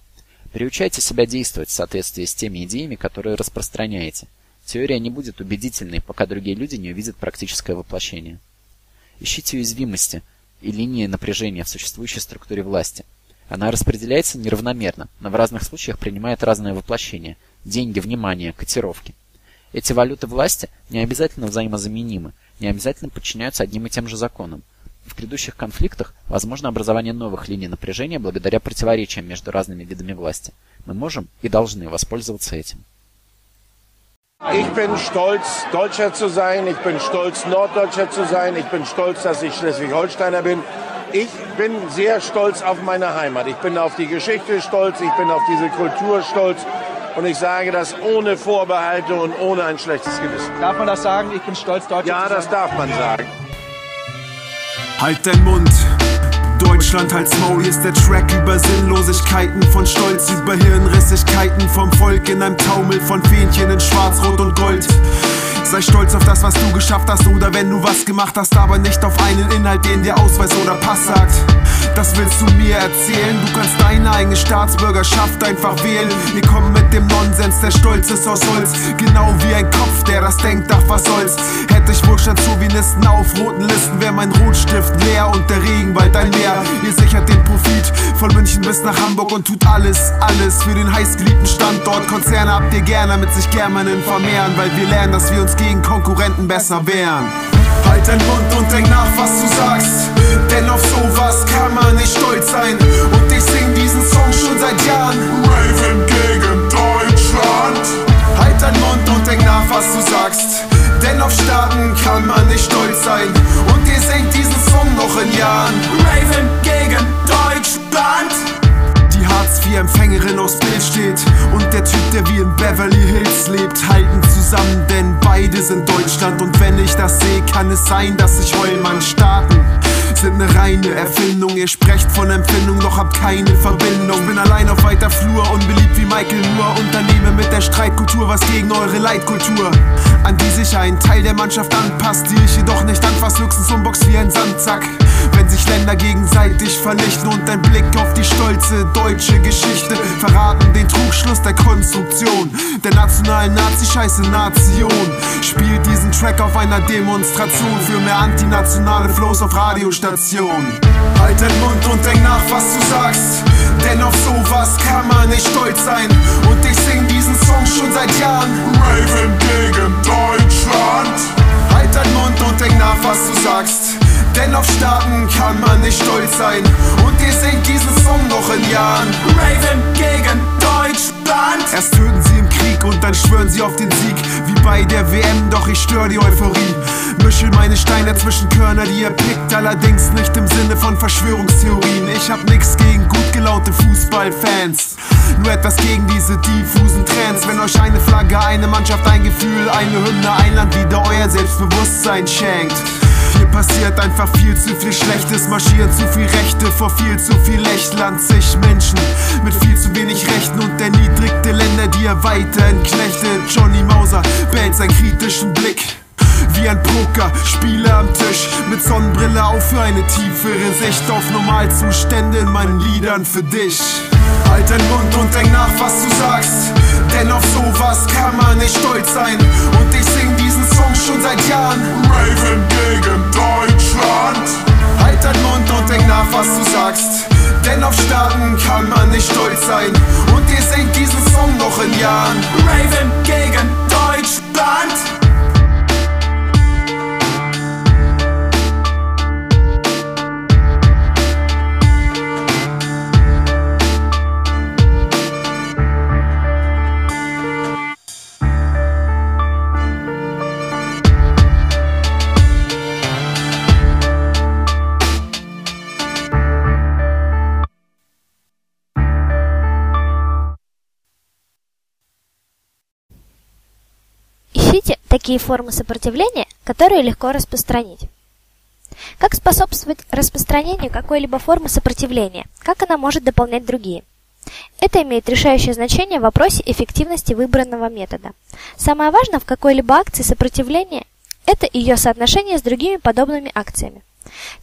Приучайте себя действовать в соответствии с теми идеями, которые распространяете. Теория не будет убедительной, пока другие люди не увидят практическое воплощение. Ищите уязвимости и линии напряжения в существующей структуре власти – она распределяется неравномерно, но в разных случаях принимает разное воплощение – деньги, внимание, котировки. Эти валюты власти не обязательно взаимозаменимы, не обязательно подчиняются одним и тем же законам. В грядущих конфликтах возможно образование новых линий напряжения благодаря противоречиям между разными видами власти. Мы можем и должны воспользоваться этим. Ich bin stolz, Deutscher zu sein. Ich bin stolz, Norddeutscher zu sein. Ich bin stolz, dass ich Schleswig-Holsteiner bin. Ich bin sehr stolz auf meine Heimat. Ich bin auf die Geschichte stolz. Ich bin auf diese Kultur stolz. Und ich sage das ohne Vorbehalte und ohne ein schlechtes Gewissen. Darf man das sagen? Ich bin stolz, Deutscher Ja, zu sein. das darf man sagen. Halt dein Mund. Deutschland halt's Maul, hier ist der Track über Sinnlosigkeiten Von Stolz über Hirnrissigkeiten Vom Volk in einem Taumel von Fähnchen in Schwarz, Rot und Gold Sei stolz auf das, was du geschafft hast Oder wenn du was gemacht hast, aber nicht auf einen Inhalt, den dir Ausweis oder Pass sagt. Das willst du mir erzählen? Du kannst deine eigene Staatsbürgerschaft einfach wählen. Wir kommen mit dem Nonsens, der Stolz ist aus Holz. Genau wie ein Kopf, der das denkt, ach was soll's. Hätte ich Wohlstand Chauvinisten auf roten Listen Wär mein Rotstift leer und der Regenwald ein Meer. Ihr sichert den Profit von München bis nach Hamburg Und tut alles, alles für den heißgeliebten Standort. Konzerne habt ihr gern, damit sich Germanen vermehren Weil wir lernen, dass wir uns gegen Konkurrenten besser wehren. Halt dein Mund und denk nach, was du sagst. Denn auf sowas kann man nicht stolz sein. Und ich sing diesen Song schon seit Jahren. Raven gegen Deutschland. Halt dein Mund und denk nach, was du sagst. Denn auf Staaten kann man nicht stolz sein. Und ihr singt diesen Song noch in Jahren. Raven gegen Deutschland die Hartz-IV-Empfängerin aufs Bild steht Und der Typ, der wie in Beverly Hills lebt Halten zusammen, denn beide sind Deutschland Und wenn ich das sehe, kann es sein, dass ich heul, Mann, Staaten sind eine reine Erfindung. Ihr sprecht von Empfindung, doch habt keine Verbindung. Bin allein auf weiter Flur, unbeliebt wie Michael Moore. Unternehme mit der Streitkultur was gegen eure Leitkultur. An die sich ein Teil der Mannschaft anpasst Die ich jedoch nicht anfasst, höchstens umbox wie ein Sandsack. Wenn sich Länder gegenseitig vernichten Und ein Blick auf die stolze deutsche Geschichte Verraten den Trugschluss der Konstruktion Der nationalen Nazi-Scheiße Nation. Spielt diesen Track auf einer Demonstration Für mehr antinationale Flows auf Radiostationen Halt den Mund und denk nach, was du sagst. Denn auf sowas kann man nicht stolz sein. Und ich sing diesen Song schon seit Jahren. Raven gegen Deutschland. Halt dein Mund und denk nach, was du sagst. Denn auf Staaten kann man nicht stolz sein. Und ihr singt diesen Song noch in Jahren. Raven gegen Deutschland Erst töten sie im Krieg und dann schwören sie auf den Sieg. Wie bei der WM, doch ich stör die Euphorie. Mischel meine Steine zwischen Körner, die ihr pickt. Allerdings nicht im Sinne von Verschwörungstheorien. Ich hab nix gegen gut gelaunte Fußballfans. Nur etwas gegen diese diffusen Trends. Wenn euch eine Flagge, eine Mannschaft, ein Gefühl Eine Hymne, ein Land wieder euer Selbstbewusstsein schenkt hier passiert einfach viel zu viel Schlechtes, marschieren zu viel Rechte vor viel zu viel Lächlern. Zig Menschen mit viel zu wenig Rechten und erniedrigte Länder, die er weiterhin knechtet. Johnny Mauser behält seinen kritischen Blick. Wie ein Poker-Spieler am Tisch mit Sonnenbrille auf für eine tiefere Sicht auf Normalzustände in meinen Liedern für dich. Halt den Mund und denk nach, was du sagst. Denn auf sowas kann man nicht stolz sein. Und ich sing diesen Song schon seit Jahren. Raven gegen Deutschland. Halt dein Mund und denk nach, was du sagst. Denn auf Staaten kann man nicht stolz sein. Und ihr singt diesen Song noch in Jahren. Raven gegen Deutschland. Ищите такие формы сопротивления, которые легко распространить. Как способствовать распространению какой-либо формы сопротивления? Как она может дополнять другие? Это имеет решающее значение в вопросе эффективности выбранного метода. Самое важное в какой-либо акции сопротивления – это ее соотношение с другими подобными акциями.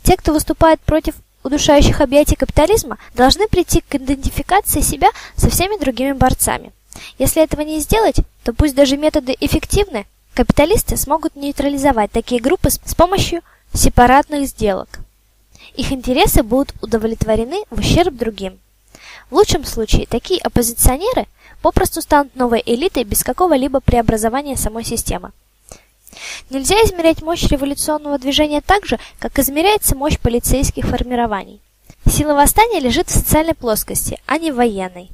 Те, кто выступает против удушающих объятий капитализма, должны прийти к идентификации себя со всеми другими борцами. Если этого не сделать, то пусть даже методы эффективны, капиталисты смогут нейтрализовать такие группы с помощью сепаратных сделок. Их интересы будут удовлетворены в ущерб другим. В лучшем случае такие оппозиционеры попросту станут новой элитой без какого-либо преобразования самой системы. Нельзя измерять мощь революционного движения так же, как измеряется мощь полицейских формирований. Сила восстания лежит в социальной плоскости, а не в военной.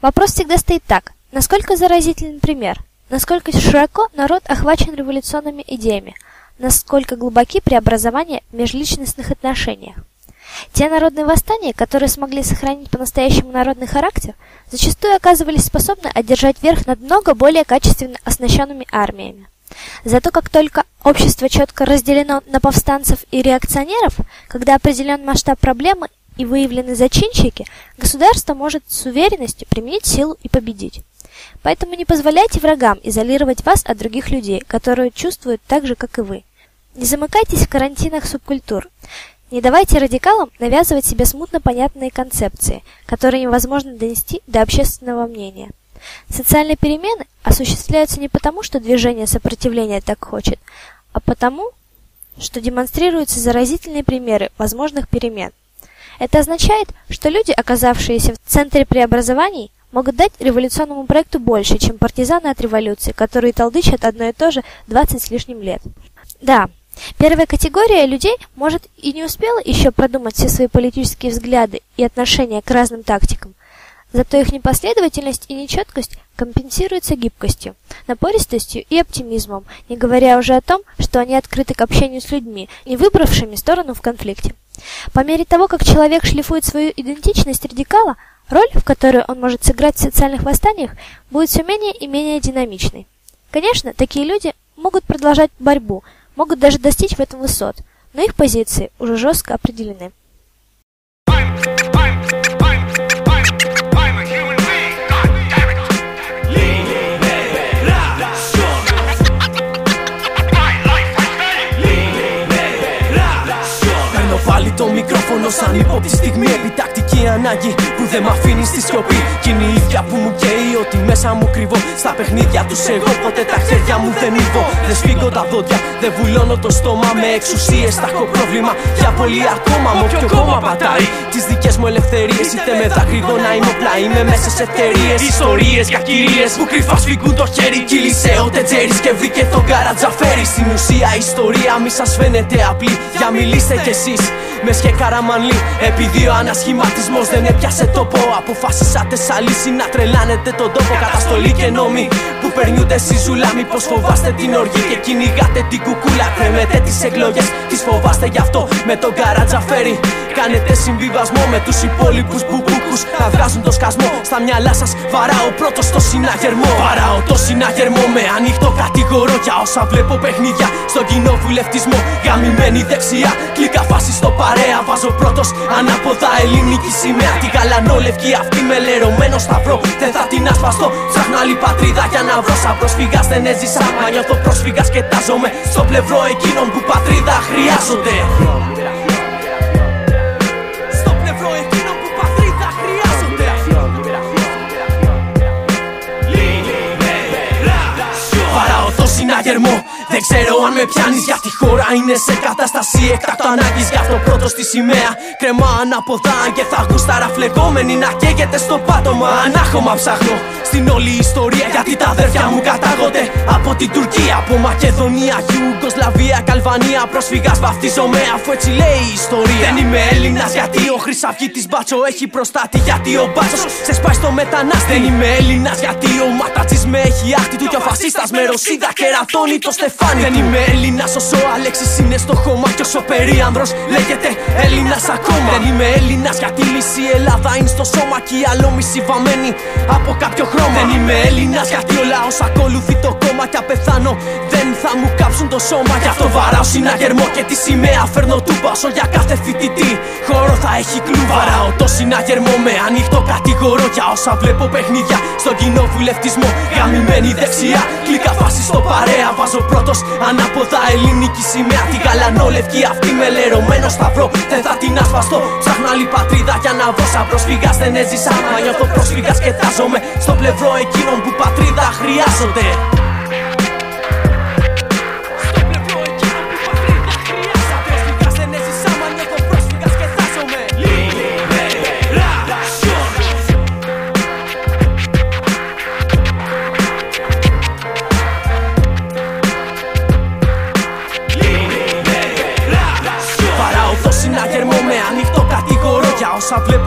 Вопрос всегда стоит так. Насколько заразителен пример? Насколько широко народ охвачен революционными идеями, насколько глубоки преобразования в межличностных отношениях. Те народные восстания, которые смогли сохранить по-настоящему народный характер, зачастую оказывались способны одержать верх над много более качественно оснащенными армиями. Зато как только общество четко разделено на повстанцев и реакционеров, когда определен масштаб проблемы и выявлены зачинщики, государство может с уверенностью применить силу и победить. Поэтому не позволяйте врагам изолировать вас от других людей, которые чувствуют так же, как и вы. Не замыкайтесь в карантинах субкультур. Не давайте радикалам навязывать себе смутно понятные концепции, которые невозможно донести до общественного мнения. Социальные перемены осуществляются не потому, что движение сопротивления так хочет, а потому, что демонстрируются заразительные примеры возможных перемен. Это означает, что люди, оказавшиеся в центре преобразований, могут дать революционному проекту больше, чем партизаны от революции, которые толдычат одно и то же 20 с лишним лет. Да, первая категория людей, может, и не успела еще продумать все свои политические взгляды и отношения к разным тактикам, Зато их непоследовательность и нечеткость компенсируются гибкостью, напористостью и оптимизмом, не говоря уже о том, что они открыты к общению с людьми, не выбравшими сторону в конфликте. По мере того, как человек шлифует свою идентичность радикала, роль, в которую он может сыграть в социальных восстаниях, будет все менее и менее динамичной. Конечно, такие люди могут продолжать борьбу, могут даже достичь в этом высот, но их позиции уже жестко определены. Το μικρόφωνο σαν ύποπτη στιγμή. Επιτακτική ανάγκη που δεν μ' αφήνει στη σιωπή. Κι είναι η ίδια που μου καίει ότι μέσα μου κρυβώ Στα παιχνίδια τους εγώ ποτέ τα χέρια μου δεν ύβω Δεν σφίγγω τα δόντια, δεν βουλώνω το στόμα Με εξουσίες. Θα έχω πρόβλημα για πολύ ακόμα. Μ' όποιο κόμμα πατάει τις δικές μου ελευθερίες Είτε με δακρυγόνα είμαι όπλα, είμαι μέσα σε εταιρείες. Ιστορίες για κυρίες που κρυφά σφίγγουν το χέρι. Κύλησε ο Τετζέρης και βρήκε τον καρατζαφέρι Στην ουσία ιστορία μη σας φαίνεται απλή. Για μιλήστε κι εσείς με σχε καραμανλή. Επειδή ο ανασχηματισμός δεν έπιασε τόπο, αποφάσισατε σαν λύση να τρελάνετε τον τόπο. Καταστολή και νόμοι που περνιούνται στη ζούλα. Μήπως φοβάστε την οργή και κυνηγάτε την κουκούλα. Κρέμετε τις εκλογές, τις φοβάστε γι' αυτό με τον καρατζαφέρι. Κάνετε συμβιβασμό με τους υπόλοιπους μπουμπούκους να βγάζουν το σκασμό. Στα μυαλά σας βαράω πρώτος στο συναγερμό. Βαράω το συναγερμό με ανοιχτό κατηγορό για όσα βλέπω παιχνίδια στον κοινό βουλευτισμό. Γαμημένη δεξιά, κλικά φάση στο παρέα. Βάζω πρώτος ανάποδα ελληνική σημαία. Την γαλανόλευκη αυτή με λερωμένο σταυρό. Δεν θα την ασπαστώ. Ψάχνω άλλη πατρίδα για να μαυρό σαν πρόσφυγα. Δεν έζησα μα νιώθω. Σκετάζομαι στο πλευρό εκείνων που πατρίδα χρειάζονται. Στο πλευρό εκείνων που πατρίδα χρειάζονται. Παρά ο είναι δεν ξέρω αν με πιάνεις γιατί η χώρα είναι σε κατάσταση εκτάκτο ανάγκης. Γι' αυτό πρώτος στη σημαία κρεμά ανάποδα. Και θα γούσταρα φλεγόμενη να καίγεται στο πάτωμα. Ανάχωμα ψάχνω στην όλη ιστορία. Γιατί τα αδέρφια μου κατάγονται από την Τουρκία. Από Μακεδονία, Ιουγκοσλαβία, Καλβανία. Πρόσφυγα βαφτίζομαι αφού έτσι λέει η ιστορία. Δεν είμαι Έλληνας γιατί ο της μπάτσο έχει προστάτη. Γιατί ο μπάτσος σε σπάει στο μετανάστη. Δεν είμαι Έλληνας γιατί ο ματατσί με έχει άχτη του. Και ο φασίστας με ρωσίδα κερατώνει το στεφάνι. Δεν είμαι Έλληνας όσο ο Αλέξης είναι στο χώμα. Και όσο περίανδρος λέγεται Έλληνας ακόμα. Δεν είμαι Έλληνας γιατί μισή Ελλάδα είναι στο σώμα. Και οι άλλο μισή βαμμένοι από κάποιο χρώμα. Δεν είμαι Έλληνας γιατί ο λαός ακολουθεί το κόμμα. Και απεθάνω δεν θα μου κάψουν το σώμα. Γι' αυτό βαράω συναγερμό και τη σημαία φέρνω του μπάσο για κάθε φοιτητή. Χώρο θα έχει κλουβά. Βαράω το συναγερμό με ανοιχτό κατηγορό για όσα βλέπω παιχνίδια στον κοινό βουλευτισμό. Γαμημένη δεξιά, κλικά φάση στο παρέα. Βάζω πρώτος ανάποδα ελληνική σημαία. Τη γαλανόλευκη αυτή με λερωμένο σταυρό. Δεν θα την ασπαστώ. Ψάχνω άλλη πατρίδα για να βρω. Σαν πρόσφυγα δεν έζησα. Μα νιώθω πρόσφυγας και τάζομαι στο πλευρό εκείνων που πατρίδα χρειάζονται.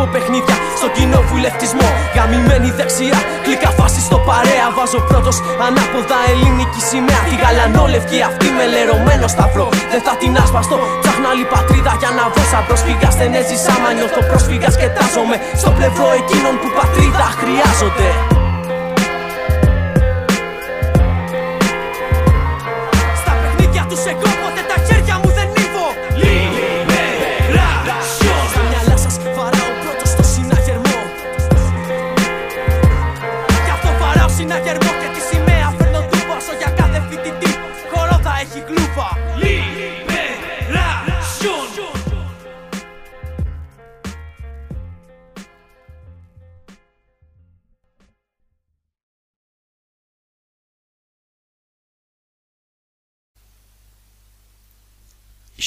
Όσα βλέπω παιχνίδια στο κοινό βουλευτισμό. Γαμημένη δεξιά, κλικά φάση στο παρέα. ανεβάζω πρώτος. Ανάποδα ελληνική σημαία. Τη γαλανόλευκη αυτή με λερωμένο σταυρό. Δεν θα την άσπαστο. Ψάχνω άλλη πατρίδα για να βγω σαν πρόσφυγα. Δεν έζησα άμα νιώθω πρόσφυγας και τάζομαι στο πλευρό εκείνων που πατρίδα χρειάζονται.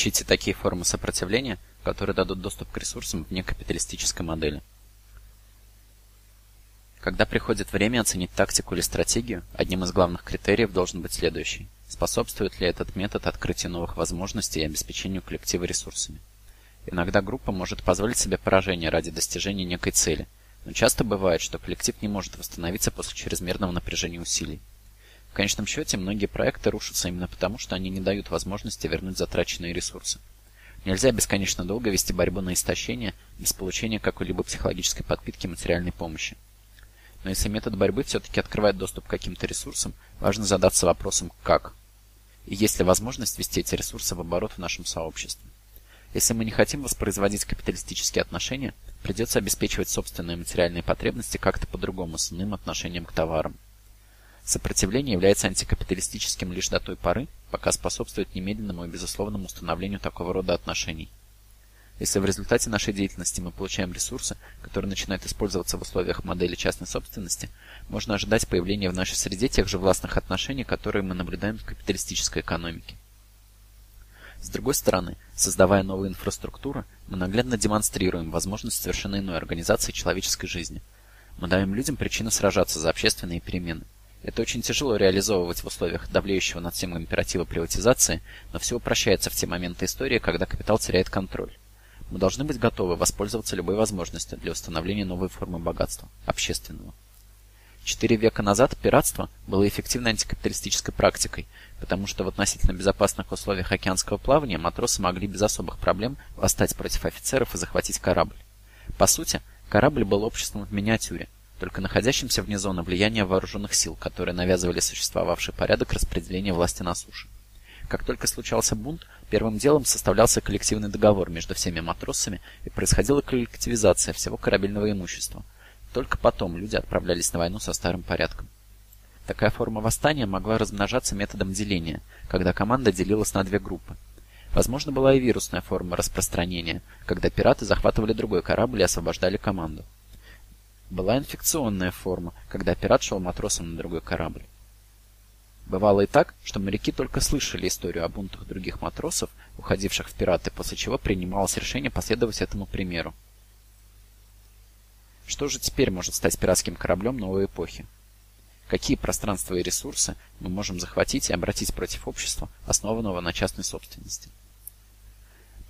Ищите такие формы сопротивления, которые дадут доступ к ресурсам вне капиталистической модели. Когда приходит время оценить тактику или стратегию, одним из главных критериев должен быть следующий. Способствует ли этот метод открытию новых возможностей и обеспечению коллектива ресурсами? Иногда группа может позволить себе поражение ради достижения некой цели, но часто бывает, что коллектив не может восстановиться после чрезмерного напряжения усилий. Конечном счете, многие проекты рушатся именно потому, что они не дают возможности вернуть затраченные ресурсы. Нельзя бесконечно долго вести борьбу на истощение без получения какой-либо психологической подпитки материальной помощи. Но если метод борьбы все-таки открывает доступ к каким-то ресурсам, важно задаться вопросом «как?». И есть ли возможность ввести эти ресурсы в оборот в нашем сообществе? Если мы не хотим воспроизводить капиталистические отношения, придется обеспечивать собственные материальные потребности как-то по-другому, с иным отношением к товарам. Сопротивление является антикапиталистическим лишь до той поры, пока способствует немедленному и безусловному установлению такого рода отношений. Если в результате нашей деятельности мы получаем ресурсы, которые начинают использоваться в условиях модели частной собственности, можно ожидать появления в нашей среде тех же властных отношений, которые мы наблюдаем в капиталистической экономике. С другой стороны, создавая новую инфраструктуру, мы наглядно демонстрируем возможность совершенно иной организации человеческой жизни. Мы даем людям причины сражаться за общественные перемены. Это очень тяжело реализовывать в условиях давлеющего над всем императива приватизации, но все упрощается в те моменты истории, когда капитал теряет контроль. Мы должны быть готовы воспользоваться любой возможностью для установления новой формы богатства – общественного. Четыре века назад пиратство было эффективной антикапиталистической практикой, потому что в относительно безопасных условиях океанского плавания матросы могли без особых проблем восстать против офицеров и захватить корабль. По сути, корабль был обществом в миниатюре, только находящимся вне зоны влияния вооруженных сил, которые навязывали существовавший порядок распределения власти на суше. Как только случался бунт, первым делом составлялся коллективный договор между всеми матросами и происходила коллективизация всего корабельного имущества. Только потом люди отправлялись на войну со старым порядком. Такая форма восстания могла размножаться методом деления, когда команда делилась на две группы. Возможно, была и вирусная форма распространения, когда пираты захватывали другой корабль и освобождали команду. Была инфекционная форма, когда пират шел матросом на другой корабль. Бывало и так, что моряки только слышали историю о бунтах других матросов, уходивших в пираты, после чего принималось решение последовать этому примеру. Что же теперь может стать пиратским кораблем новой эпохи? Какие пространства и ресурсы мы можем захватить и обратить против общества, основанного на частной собственности?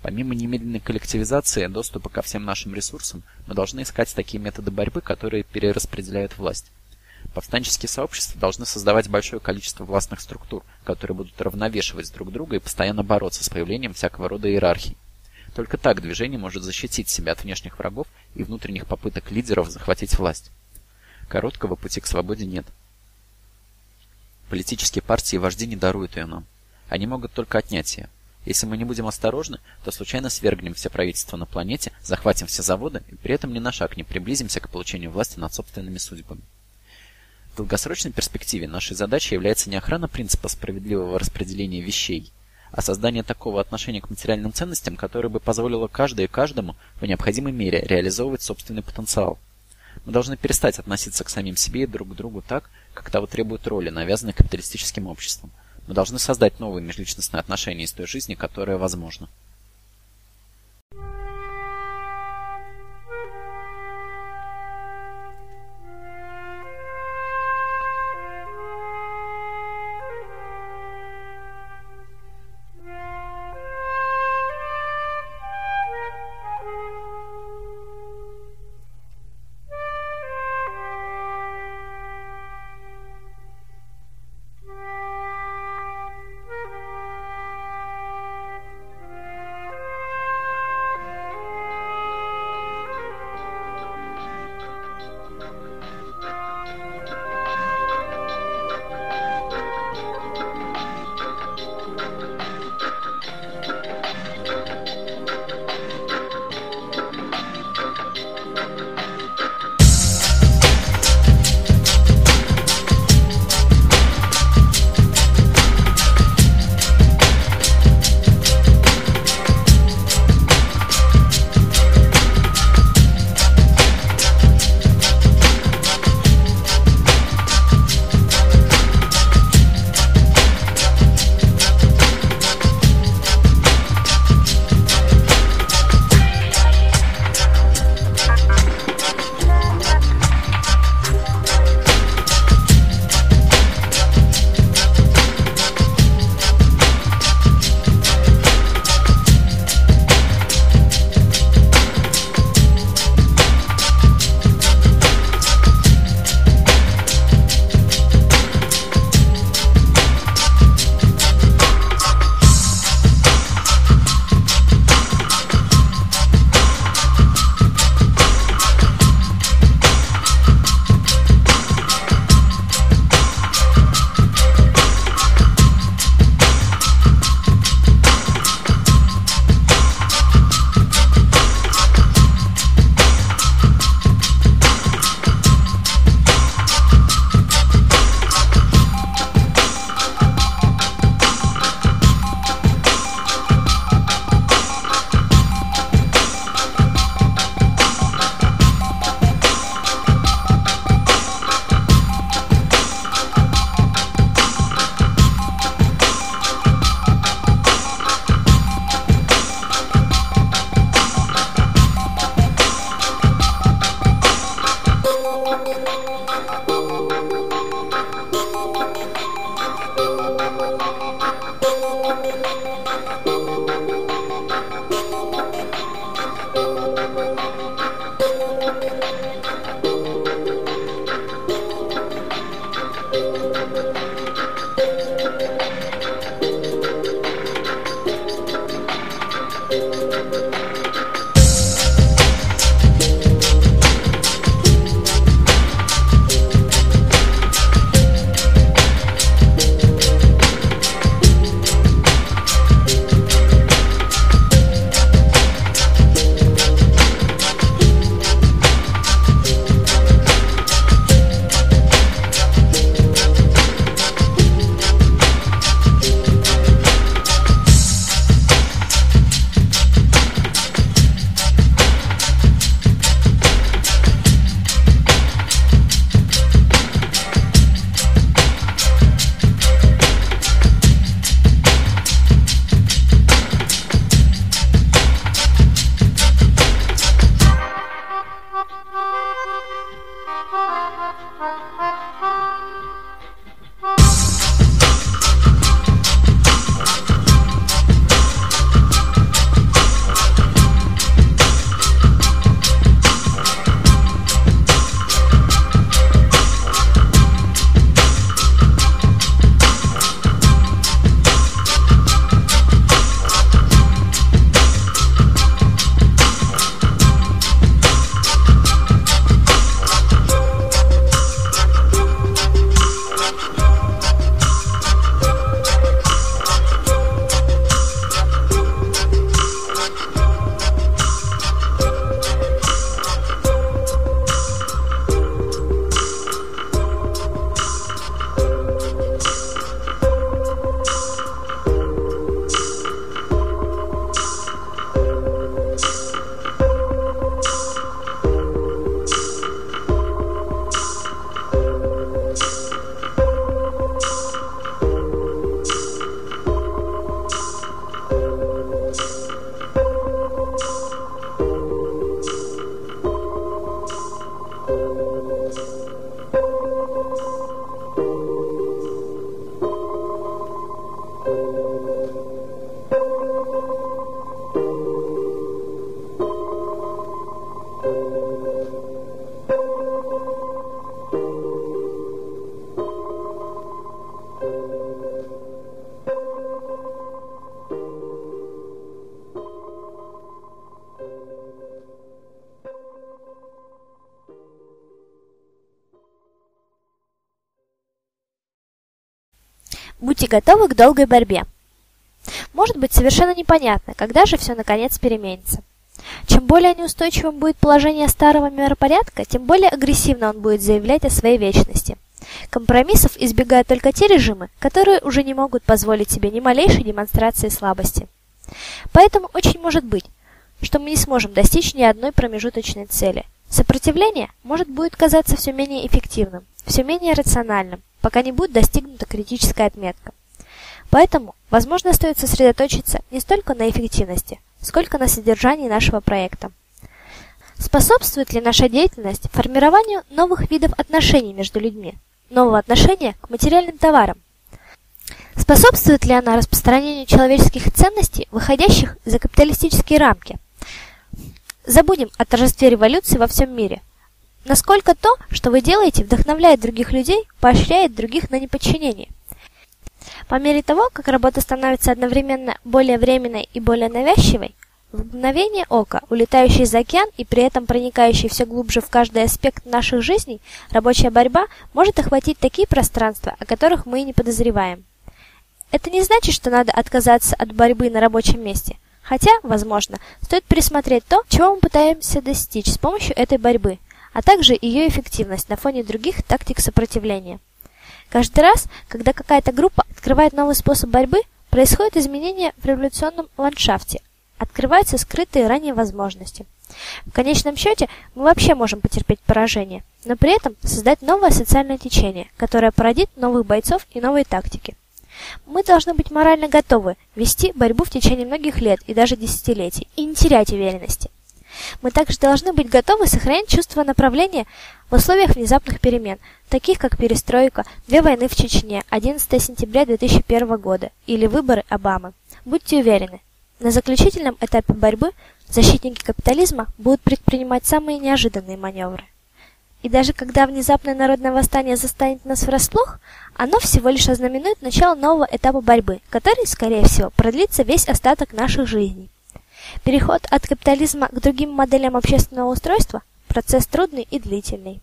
Помимо немедленной коллективизации доступа ко всем нашим ресурсам, мы должны искать такие методы борьбы, которые перераспределяют власть. Повстанческие сообщества должны создавать большое количество властных структур, которые будут равновешивать друг друга и постоянно бороться с появлением всякого рода иерархий. Только так движение может защитить себя от внешних врагов и внутренних попыток лидеров захватить власть. Короткого пути к свободе нет. Политические партии и вожди не даруют ее нам. Они могут только отнять ее. Если мы не будем осторожны, то случайно свергнем все правительства на планете, захватим все заводы и при этом ни на шаг не приблизимся к получению власти над собственными судьбами. В долгосрочной перспективе нашей задачей является не охрана принципа справедливого распределения вещей, а создание такого отношения к материальным ценностям, которое бы позволило каждой и каждому в необходимой мере реализовывать собственный потенциал. Мы должны перестать относиться к самим себе и друг к другу так, как того требуют роли, навязанные капиталистическим обществом – мы должны создать новые межличностные отношения из той жизни, которая возможна. Будьте готовы к долгой борьбе. Может быть совершенно непонятно, когда же все наконец переменится. Чем более неустойчивым будет положение старого миропорядка, тем более агрессивно он будет заявлять о своей вечности. Компромиссов избегают только те режимы, которые уже не могут позволить себе ни малейшей демонстрации слабости. Поэтому очень может быть, что мы не сможем достичь ни одной промежуточной цели. Сопротивление может будет казаться все менее эффективным, все менее рациональным, пока не будет достигнута критическая отметка. Поэтому, возможно, стоит сосредоточиться не столько на эффективности, сколько на содержании нашего проекта. Способствует ли наша деятельность формированию новых видов отношений между людьми, нового отношения к материальным товарам? Способствует ли она распространению человеческих ценностей, выходящих за капиталистические рамки? Забудем о торжестве революции во всем мире. Насколько то, что вы делаете, вдохновляет других людей, поощряет других на неподчинение? По мере того, как работа становится одновременно более временной и более навязчивой, в мгновение ока, улетающий за океан и при этом проникающий все глубже в каждый аспект наших жизней, рабочая борьба может охватить такие пространства, о которых мы и не подозреваем. Это не значит, что надо отказаться от борьбы на рабочем месте. Хотя, возможно, стоит пересмотреть то, чего мы пытаемся достичь с помощью этой борьбы, а также ее эффективность на фоне других тактик сопротивления. Каждый раз, когда какая-то группа открывает новый способ борьбы, происходит изменение в революционном ландшафте, открываются скрытые ранее возможности. В конечном счете, мы вообще можем потерпеть поражение, но при этом создать новое социальное течение, которое породит новых бойцов и новые тактики. Мы должны быть морально готовы вести борьбу в течение многих лет и даже десятилетий и не терять уверенности. Мы также должны быть готовы сохранять чувство направления в условиях внезапных перемен, таких как перестройка, две войны в Чечне, 11 сентября 2001 года или выборы Обамы. Будьте уверены, на заключительном этапе борьбы защитники капитализма будут предпринимать самые неожиданные маневры. И даже когда внезапное народное восстание застанет нас врасплох, оно всего лишь ознаменует начало нового этапа борьбы, который, скорее всего, продлится весь остаток наших жизней. Переход от капитализма к другим моделям общественного устройства – процесс трудный и длительный.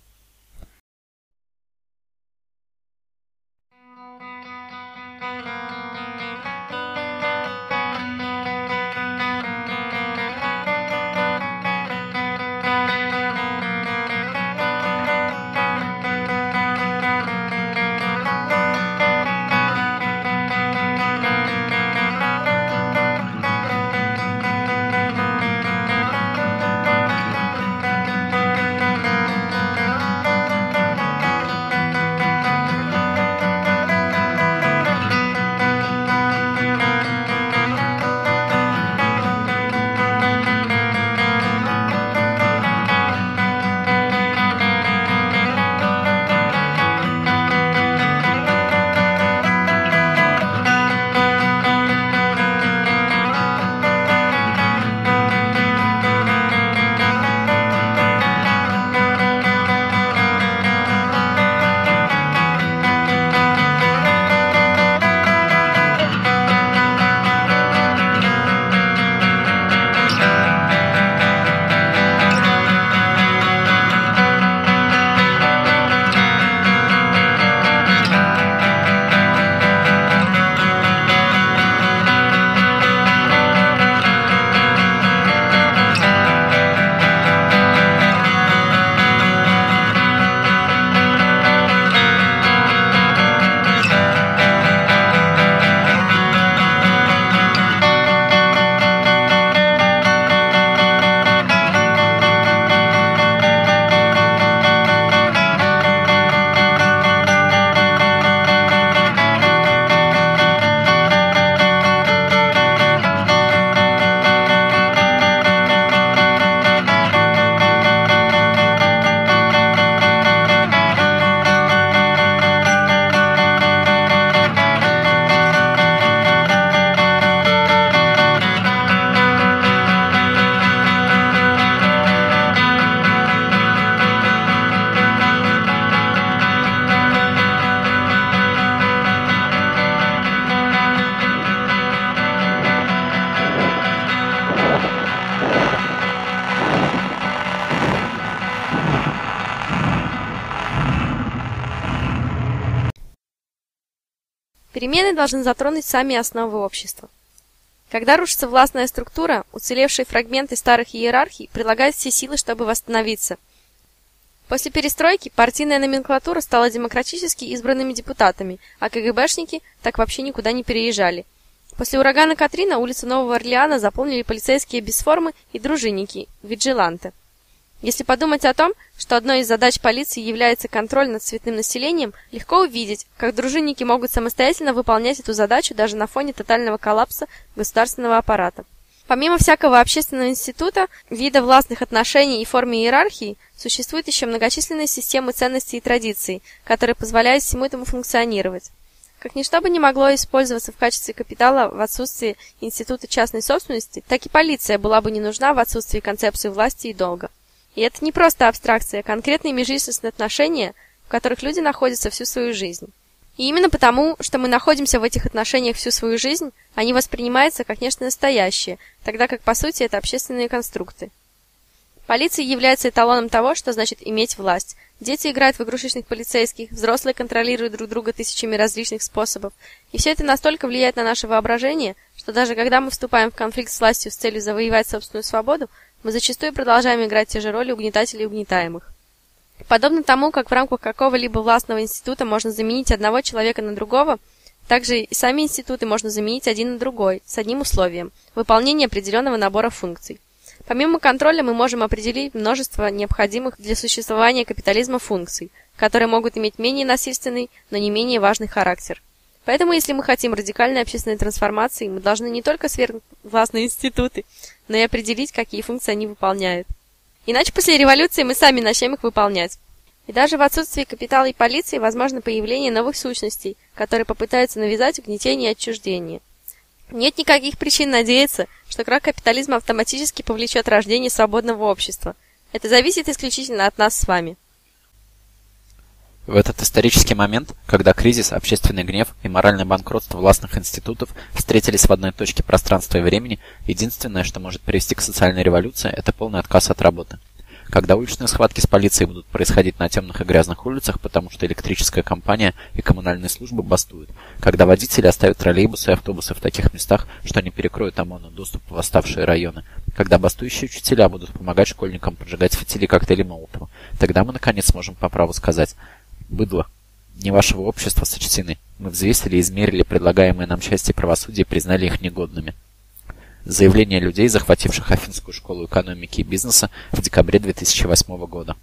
Должны затронуть сами основы общества. Когда рушится властная структура, уцелевшие фрагменты старых иерархий прилагают все силы, чтобы восстановиться. После перестройки партийная номенклатура стала демократически избранными депутатами, а КГБшники так вообще никуда не переезжали. После урагана Катрина улицы Нового Орлеана заполнили полицейские без формы и дружинники, виджиланты. Если подумать о том, что одной из задач полиции является контроль над цветным населением, легко увидеть, как дружинники могут самостоятельно выполнять эту задачу даже на фоне тотального коллапса государственного аппарата. Помимо всякого общественного института, вида властных отношений и формы иерархии, существуют еще многочисленные системы ценностей и традиций, которые позволяют всему этому функционировать. Как ничто бы не могло использоваться в качестве капитала в отсутствии института частной собственности, так и полиция была бы не нужна в отсутствии концепции власти и долга. И это не просто абстракция, а конкретные межличностные отношения, в которых люди находятся всю свою жизнь. И именно потому, что мы находимся в этих отношениях всю свою жизнь, они воспринимаются как нечто настоящее, тогда как по сути это общественные конструкты. Полиция является эталоном того, что значит иметь власть. Дети играют в игрушечных полицейских, взрослые контролируют друг друга тысячами различных способов. И все это настолько влияет на наше воображение, что даже когда мы вступаем в конфликт с властью с целью завоевать собственную свободу, мы зачастую продолжаем играть те же роли угнетателей и угнетаемых. Подобно тому, как в рамках какого-либо властного института можно заменить одного человека на другого, также и сами институты можно заменить один на другой, с одним условием – выполнение определенного набора функций. Помимо контроля мы можем определить множество необходимых для существования капитализма функций, которые могут иметь менее насильственный, но не менее важный характер. Поэтому, если мы хотим радикальной общественной трансформации, мы должны не только свергнуть властные институты, но и определить, какие функции они выполняют. Иначе после революции мы сами начнем их выполнять. И даже в отсутствии капитала и полиции возможно появление новых сущностей, которые попытаются навязать угнетение и отчуждение. Нет никаких причин надеяться, что крах капитализма автоматически повлечет рождение свободного общества. Это зависит исключительно от нас с вами. В этот исторический момент, когда кризис, общественный гнев и моральное банкротство властных институтов встретились в одной точке пространства и времени, единственное, что может привести к социальной революции, это полный отказ от работы. Когда уличные схватки с полицией будут происходить на темных и грязных улицах, потому что электрическая компания и коммунальные службы бастуют. Когда водители оставят троллейбусы и автобусы в таких местах, что они перекроют ОМОНу доступ в восставшие районы. Когда бастующие учителя будут помогать школьникам поджигать фитили коктейли Молотова. Тогда мы наконец сможем по праву сказать «Быдло, не вашего общества сочтены. Мы взвесили и измерили предлагаемые нам части правосудия и признали их негодными». Заявление людей, захвативших Афинскую школу экономики и бизнеса в декабре 2008 года.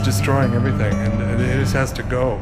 Destroying everything, and it just has to go.